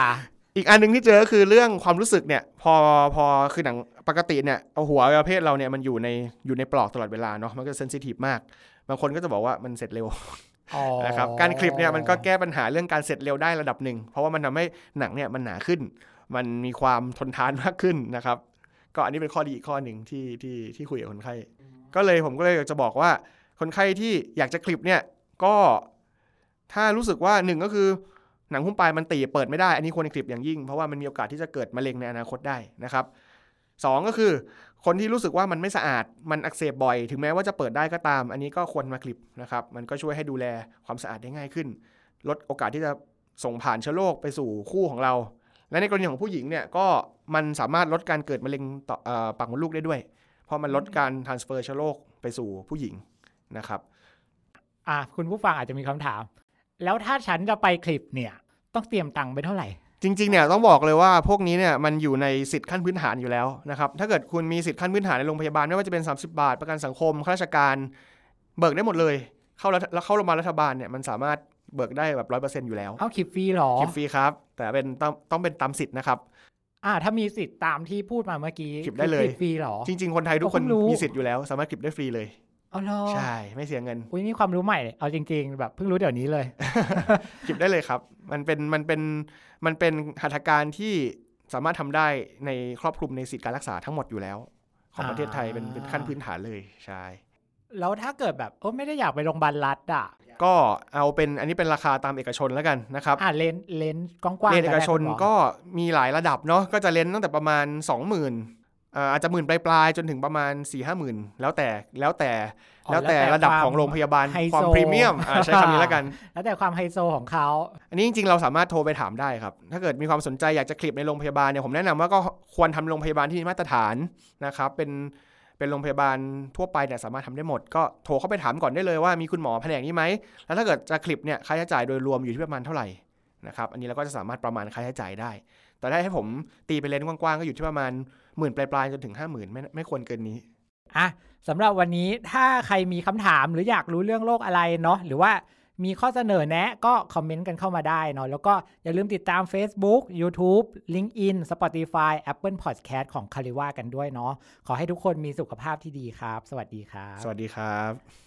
อีกอันหนึ่งที่เจอก็คือเรื่องความรู้สึกเนี่ย พอพอคือหนัง ปกติเนี่ยเอาหัวอวัยวะเพศเราเนี่ยมันอยู่ในอยู่ในปลอกตลอดเวลาเนาะมันก็เซนซิทีฟมาก บางคนก็จะบอกว่ามันเสร็จเร็วอ๋อนะครับการคลิปเนี่ยมันก็แก้ปัญหาเรื่องการเสร็จเร็วได้ระดับหนึ่ง เพราะว่ามันทำให้หนังเนี่ยมันหนาขึ้น มันมีความทนทานมากขึ้นนะครับ ก็อันนี้เป็นข้อดีอีกข้อหนึ่งที่ที่ที่คุยกับคนไข้ ก็เลยผมก็เลยอยากจะบอกว่า คนไข้ที่อยากจะคลิปเนี่ยก็ถ้ารู้สึกว่าหนึ่งก็คือหนังหุ้มปลายมันตีเปิดไม่ได้ อันนี้ควรคลิปอย่างยิ่ง เพราะว่ามันมีโอกาสที่จะเกิดมะเร็งในอนาคตได้นะครับ สองก็คือ คนที่รู้สึกว่ามันไม่สะอาดมันอักเสบบ่อย ถึงแม้ว่าจะเปิดได้ก็ตาม อันนี้ก็ควรมาคลิปนะครับมันก็ช่วยให้ดูแลความสะอาดได้ง่ายขึ้น ลดโอกาสที่จะส่งผ่านเชื้อโรคไปสู่คู่ของเรา และในกรณีของผู้หญิงเนี่ยก็มันสามารถลดการเกิดมะเร็งต่อออปากมดลูกได้ด้วย เพราะมันลดการ transfer เชื้อโรคไปสู่ผู้หญิงนะครับอะคุณผู้ฟังอาจจะมีคำถาม แล้วถ้าฉันจะไปคลิปเนี่ย ต้องเตรียมตังค์ไปเท่าไหร่ จริงๆเนี่ยต้องบอกเลยว่าพวกนี้เนี่ยมันอยู่ในสิทธิขั้นพื้นฐานอยู่แล้วนะครับถ้าเกิดคุณมีสิทธิขั้นพื้นฐานในโรงพยาบาลไม่ว่าจะเป็น 30 บาท ประกันสังคมข้าราชการเบิกได้หมดเลย เข้ารัฐแล้วเข้าโรงพยาบาลรัฐบาลเนี่ยมันสามารถเบิกได้แบบร้อยเปอร์เซ็นต์อยู่แล้วเอาคลิปฟรีเหรอคลิปฟรีครับ แต่เป็นต้องต้องเป็นตามสิทธิ์นะครับอ่าถ้ามีสิทธิ์ตามที่พูดมาเมื่อกี้คลิปได้เลยคลิปฟรีเหรอจริง ๆ คนไทยทุกคนผมเพิ่งรู้มีสิทธิ์อยู่แล้ว สามารถคลิปได้ฟรีเลย เอาเหรอใช่ ไม่เสียเงิน อุ้ยนี่ความรู้ใหม่ เอาจริง ๆ แบบเพิ่งรู้เดี๋ยวนี้เลยคลิปได้เลยครับ มันเป็นมันเป็นมันเป็นหัตถการที่สามารถทำได้ในครอบคลุมในสิทธิการรักษาทั้งหมดอยู่แล้ว ของประเทศไทยเป็นเป็นขั้นพื้นฐานเลยใช่แล้วถ้าเกิดแบบโอ้ไม่ได้อยากไปโรงพยาบาลรัฐอะก็เอาเป็นอันนี้เป็นราคาตามเอกชนแล้วกันนะครับอ่าเลนเลนกว้างๆเรียนเอกชนได้ไหมคุณหมอก็มีหลายระดับเนาะก็จะเลนตั้งแต่ประมาณ 20,000 อ่าอาจจะหมื่นปลายๆจนถึงประมาณ4ี่ห้าหมื่นแล้วแต่แล้วแต่อ๋อแล้วแต่แล้วแต่ระดับความของโรงพยาบาลไฮโซความพรีเมียมอ่าใช้คำนี้แล้วกัน แล้วแต่ความไฮโซของเขา อันนี้จริงๆ เราสามารถโทรไปถามได้ครับ ถ้าเกิดมีความสนใจอยากจะคลิปในโรงพยาบาลเนี่ยผมแนะนำว่าก็ควรทำโรงพยาบาลที่มีมาตรฐานนะครับ เป็นเป็นโรงพยาบาลทั่วไปเนี่ยสามารถทำได้หมด ก็โทรเข้าไปถามก่อนได้เลยว่ามีคุณหมอแผนกนี้ไหมแล้วถ้าเกิดจะคลิปเนี่ยค่าใช้จ่ายโดยรวมอยู่ที่ประมาณเท่าไหร่นะครับอันนี้เราก็จะสามารถประมาณค่าใช้จ่ายได้ แต่ถ้าให้ผมตีเป็นเลนส์กว้างๆก็อยู่ที่ประมาณ หมื่นปลายๆจนถึงห้าหมื่นไม่ไม่ควรเกินนี้อะสำหรับวันนี้ถ้าใครมีคำถามหรืออยากรู้เรื่องโรคอะไรเนาะหรือว่ามีข้อเสนอแนะก็คอมเมนต์กันเข้ามาได้เนาะแล้วก็อย่าลืมติดตาม Facebook YouTube LinkedIn Spotify Apple Podcast ของคาริว่ากันด้วยเนาะขอให้ทุกคนมีสุขภาพที่ดีครับ สวัสดีครับ สวัสดีครับ